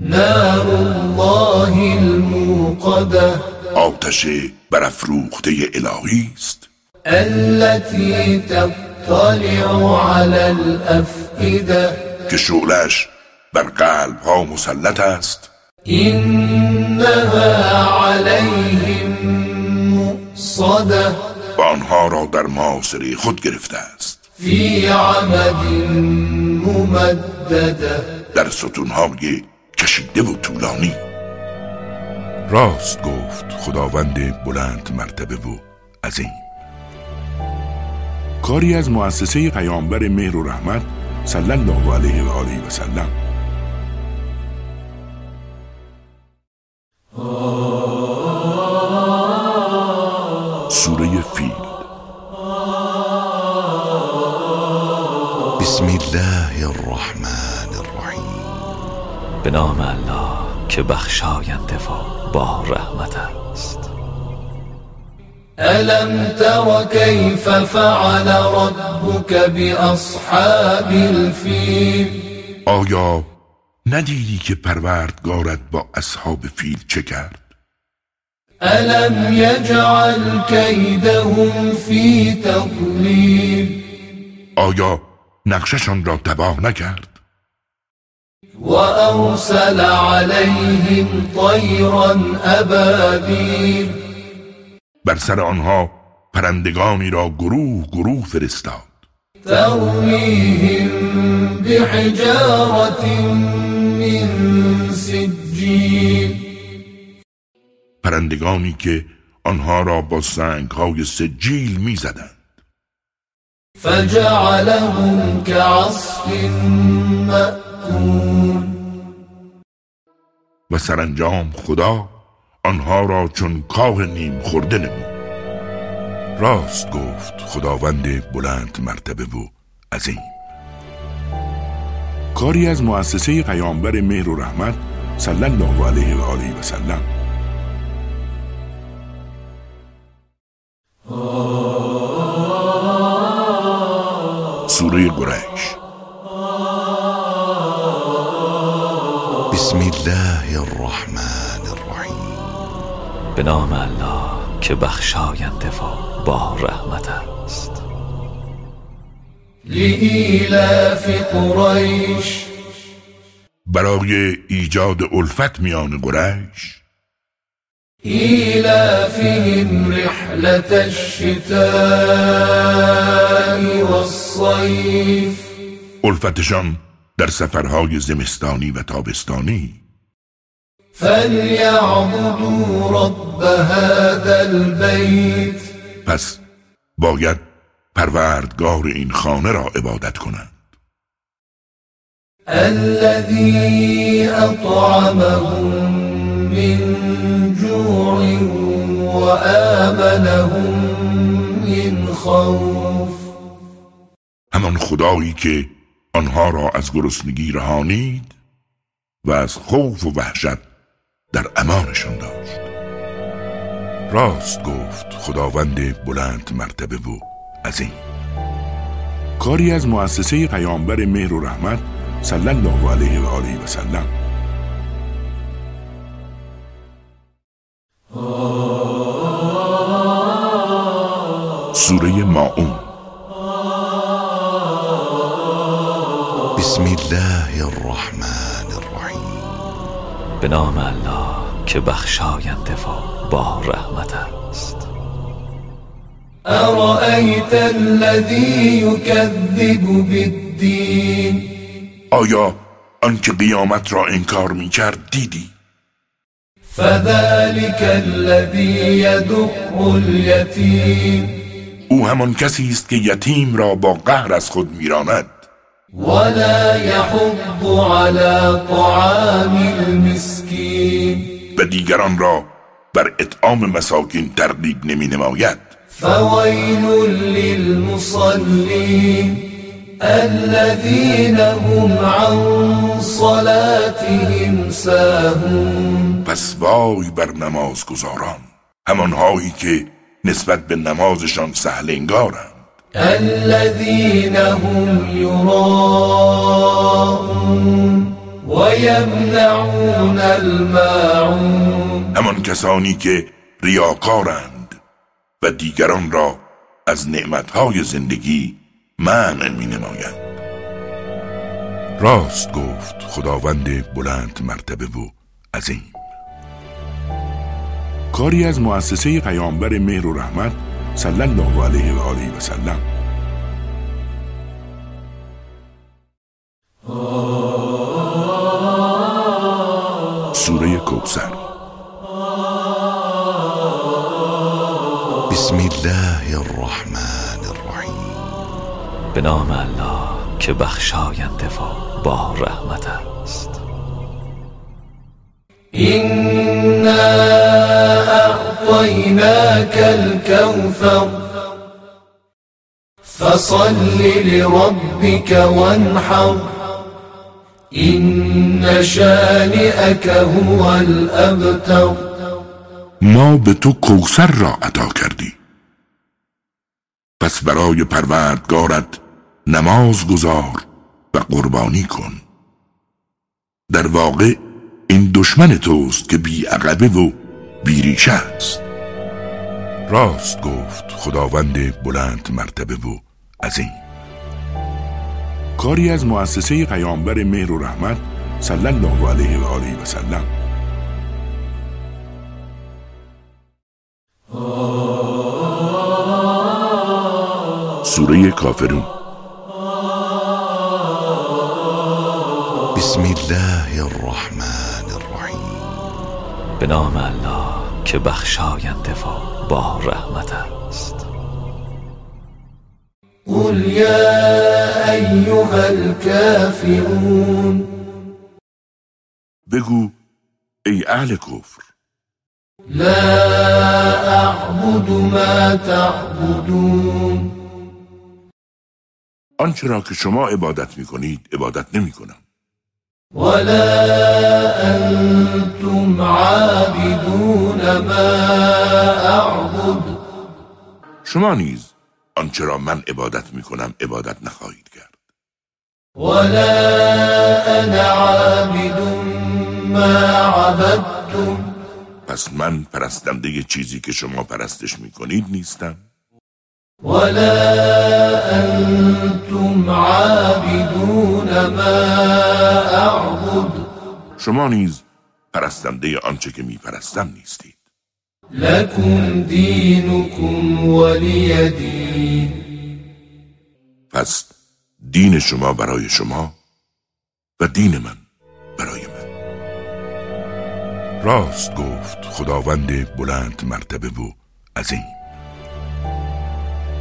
نار الله الموقدة. آتش برافروخته الهی است. التي تطلع على الأفئدة. که شعلش بر قلب ها مسلط است. إنها عليهم مؤصدة و آنها را در معاصره خود گرفته است. في عمد ممددة در ستونهای کشیده و طولانی. راست گفت خداوند بلند مرتبه و عظیم. کاری از مؤسسه پیامبر مهر و رحمت صلی الله علیه و آله و سلم سوره فیل. بسم الله الرحمن الرحیم. به نام الله که بخشاینده و با رحمت است. ألم تر كيف فعل ربك بأصحاب الفيل؟ آیا ندیدی که پروردگارت با اصحاب فیل چه کرد؟ ألم يجعل كيدهم في تضليل؟ آیا نقششان را تباه نکرد؟ وأرسل عليهم طيرا أبابيل. بر سر آنها پرندگانی را گروه گروه فرستاد. ترميهم بحجارة من سجيل پرندگانی که آنها را با سنگ های سجیل می زدند فجعلهم كعصف مأكول. و سرانجام خدا آنها را چون کاه نیم خورده نمود. راست گفت خداوند بلند مرتبه و عظیم. کاری از مؤسسه پیامبر مهر و رحمت صلی الله علیه و آله و سلم. سوره قریش. بسم الله الرحمن الرحیم. به نام الله که بخشاینده و با رحمت است. لإيلاف قريش. برای ایجاد الفت میان قریش. إيلافهم رحلة الشتاء والصيف. الفتشان در سفرهای زمستانی و تابستانی. فليعبدوا رب هذا البيت. پس باید پروردگار این خانه را عبادت کنند. الذي أطعمهم من جوع وآمنهم من خوف. همان خدایی که آنها را از گرسنگی رهانید و از خوف و وحشت در امانشان داشت. راست گفت خداوند بلند مرتبه و عظیم. کاری از مؤسسه پیامبر مهر و رحمت صلی الله علیه و آله و سلم. سوره ماعون. بسم الله الرحمن الرحیم به نام الله که بخشاینده و با رحمت است أرأيت الذي يكذب بالدين؟ آیا آنکه قیامت را انکار می کرد دیدی؟ فذلك الذي يدق اليتيم. او همان کسی است که یتیم را با قهر از خود میراند. ولا يحض على طعام المسكين. و دیگران را بر اطعام مساکین ترغیب نمی نماید فويل للمصلين الذين هم عن صلاتهم ساهون. پس وای بر نمازگزاران همانهایی که نسبت به نمازشان سهل انگارند الذين هم يراءون ويمنعون الماعون. همان کسانی که ریاکارند. دیگران را از نعمتهای زندگی منع می نمایند راست گفت خداوند بلند مرتبه و عظیم. کاری از مؤسسه پیامبر مهر و رحمت صلی الله علیه و آله و سلم. سوره کوثر بسم الله الرحمن الرحیم به نام الله که بخشاینده و با رحمت است. إنا أعطيناك الكوثر. فصل لربك وانحر. إن شانئك هو الأبتر. ما به تو کوسر را عطا کردی. پس برای پروردگارت نماز گذار و قربانی کن. در واقع این دشمن توست که بی عقبه و بی است. راست گفت خداوند بلند مرتبه و عظیم. کاری از مؤسسه پیامبر مهر و رحمت صلی الله علیه و آله و سلم سوره کافرون. بسم الله الرحمن الرحیم. به نام الله که بخشاینده و با رحمت است. قل يا أيها الكافرون بگو ای اهل کفر. لا أعبد ما تعبدون. آنچه را که شما عبادت می کنید عبادت نمی کنم ولا أنتم عابدون ما أعبد. شما نیز آنچه را من عبادت می کنم عبادت نخواهید کرد. ولا أنا عابد ما عبدتم. پس من پرستنده چیزی که شما پرستش می کنید نیستم. ولا أنتم عابدون ما أعبد. شما نیز پرستنده آنچه که می پرستم نیستید. لكم دينكم ولي دين. پس دین شما برای شما و دین من برای من. راست گفت خداوند بلند مرتبه و عظیم.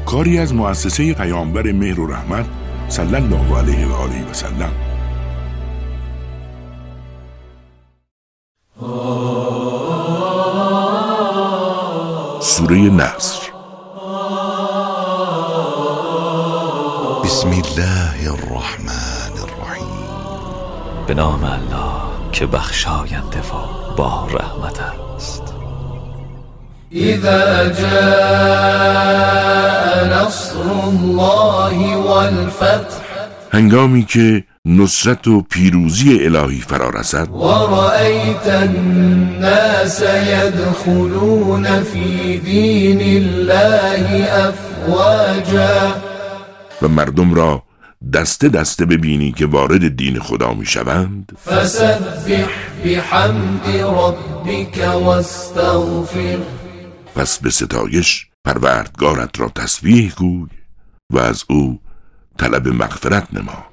کاری از مؤسسه پیامبر مهر و رحمت صلی الله علیه و آله و سلم. سوره نصر. بسم الله الرحمن الرحیم. به نام الله. که بخشاینده و با رحمت است. إذا جاء نصر الله والفتح هنگامی که نصرت و پیروزی الهی فرا رسد ورأيت الناس يدخلون في دين الله أفواجا و مردم را دسته دسته ببینی که وارد دین خدا می شوند فسبح بحمد ربك واستغفر. پس به ستایش پروردگارت را تسبیح گوی و از او طلب مغفرت نما.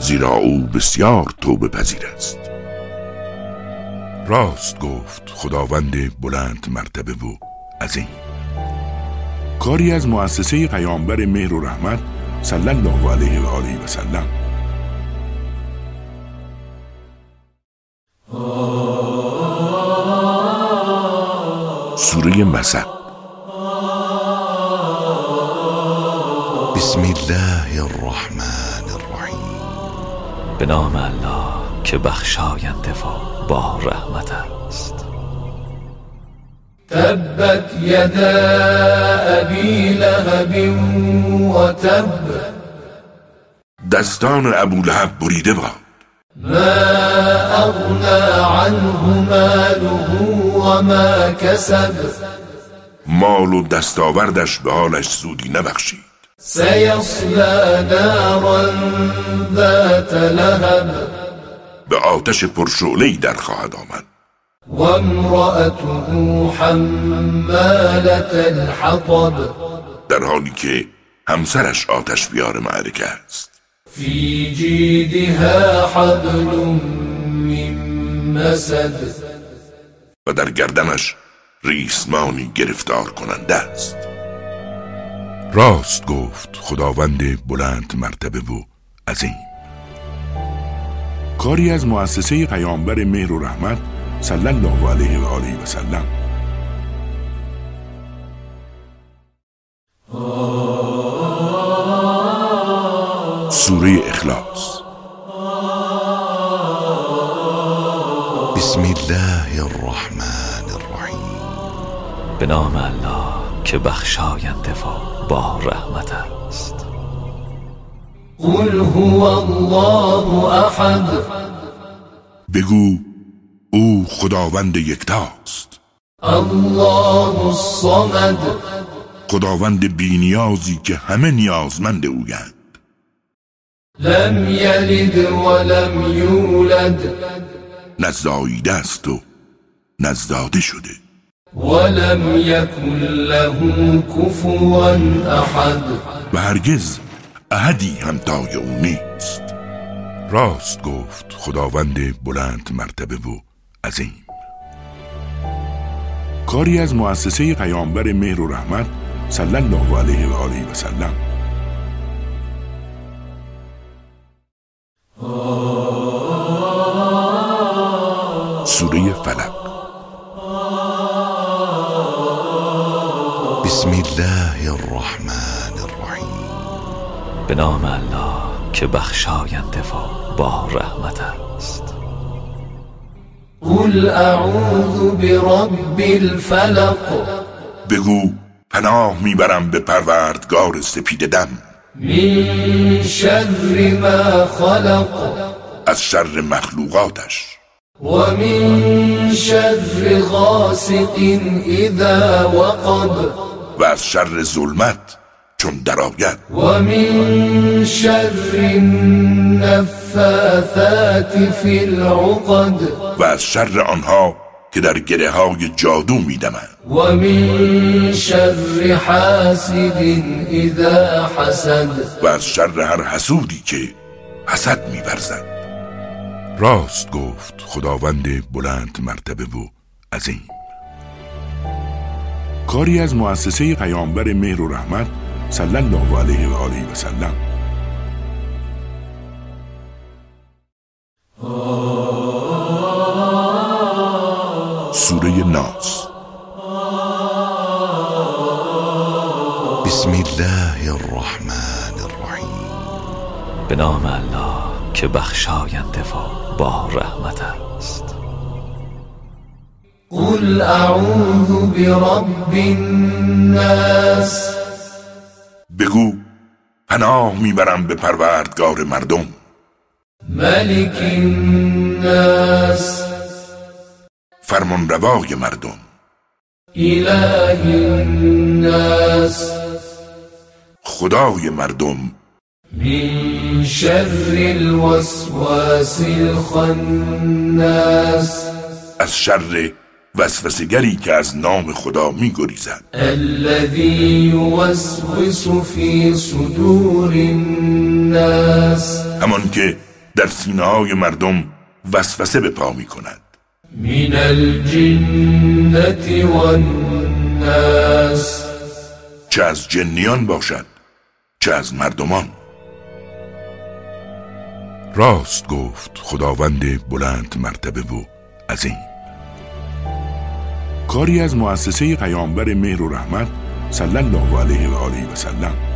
زیرا او بسیار توبه پذیر است. راست گفت خداوند بلند مرتبه و عظیم. کاری از مؤسسه پیامبر مهر و رحمت صلی الله علیه و آله و سلم. سوره مسد. بسم الله الرحمن الرحیم. به نام الله که بخشاینده و با رحمت است. تبت يدا أبي لهب وتب. دستان ابولهب بریده باد. ما أغنى عنه ماله وما كسب. مال و دستاوردش به حالش سودی نبخشید. سيصلى نارا ذات لهب. به آتش پرشعله‌ای در خواهد آمد. وامرأته حمالة الحطب. در حالی که همسرش آتش بیار معرکه است. في جيدها حبل من مسد. و در گردنش ریسمانی گرفتار کننده است. راست گفت خداوند بلند مرتبه و عظیم. کاری از مؤسسه پیامبر مهر و رحمت صلی الله علیه و آله و سلم سوره اخلاص بسم الله الرحمن الرحیم. به نام الله که بخشاینده و با رحمت است. قل هو الله أحد بگو او خداوند یکتاست. الله الصمد. خداوند بینیازی که همه نیازمند اویند لم يلد ولم يولد نزداییده است و نزداده شده. ولم يكن له كفوا أحد و هرگز احدی همتای او نیست. راست گفت خداوند بلند مرتبه و عظیم کاری از مؤسسه پیامبر مهر و رحمت صلی الله علیه و آله و سلم. سوره فلق. بسم الله الرحمن الرحیم. به نام الله که بخشاینده و با رحمت است. قل أعوذ برب الفلق. بگو پناه می‌برم به پروردگار سپید دم. من شر ما خلق. از شر مخلوقاتش. ومن شر غاسق إذا وقب. و از شر ظلمت. چون درآید. ومن شر النفاثات في العقد و از شر آنها که در گره های جادو میدمند. ومن شر حاسد إذا حسد و از شر هر حسودی که حسد میورزد. راست گفت خداوند بلند مرتبه و عظیم. کاری از مؤسسه پیامبر مهر و رحمت صلی الله علیه و آله و سلم سوره ناس. بسم الله الرحمن الرحیم. به نام الله که بخشاینده و با رحمت است. قل اعوذ برب الناس. بگو پناه می‌برم به پروردگار مردم. ملك الناس فرمان روای مردم. اله الناس خدای مردم. من شر الوسواس الخناس. از شر وسوسگری که از نام خدا می گریزد الذي يوسوس في صدور الناس. همان که در سینه های مردم وسوسه به پا می کند من الجنة والناس. چه از جنیان باشد چه از مردمان. راست گفت خداوند بلند مرتبه و عظیم. کاری از مؤسسه پیامبر مهر و رحمت صلی الله علیه و آله و سلم.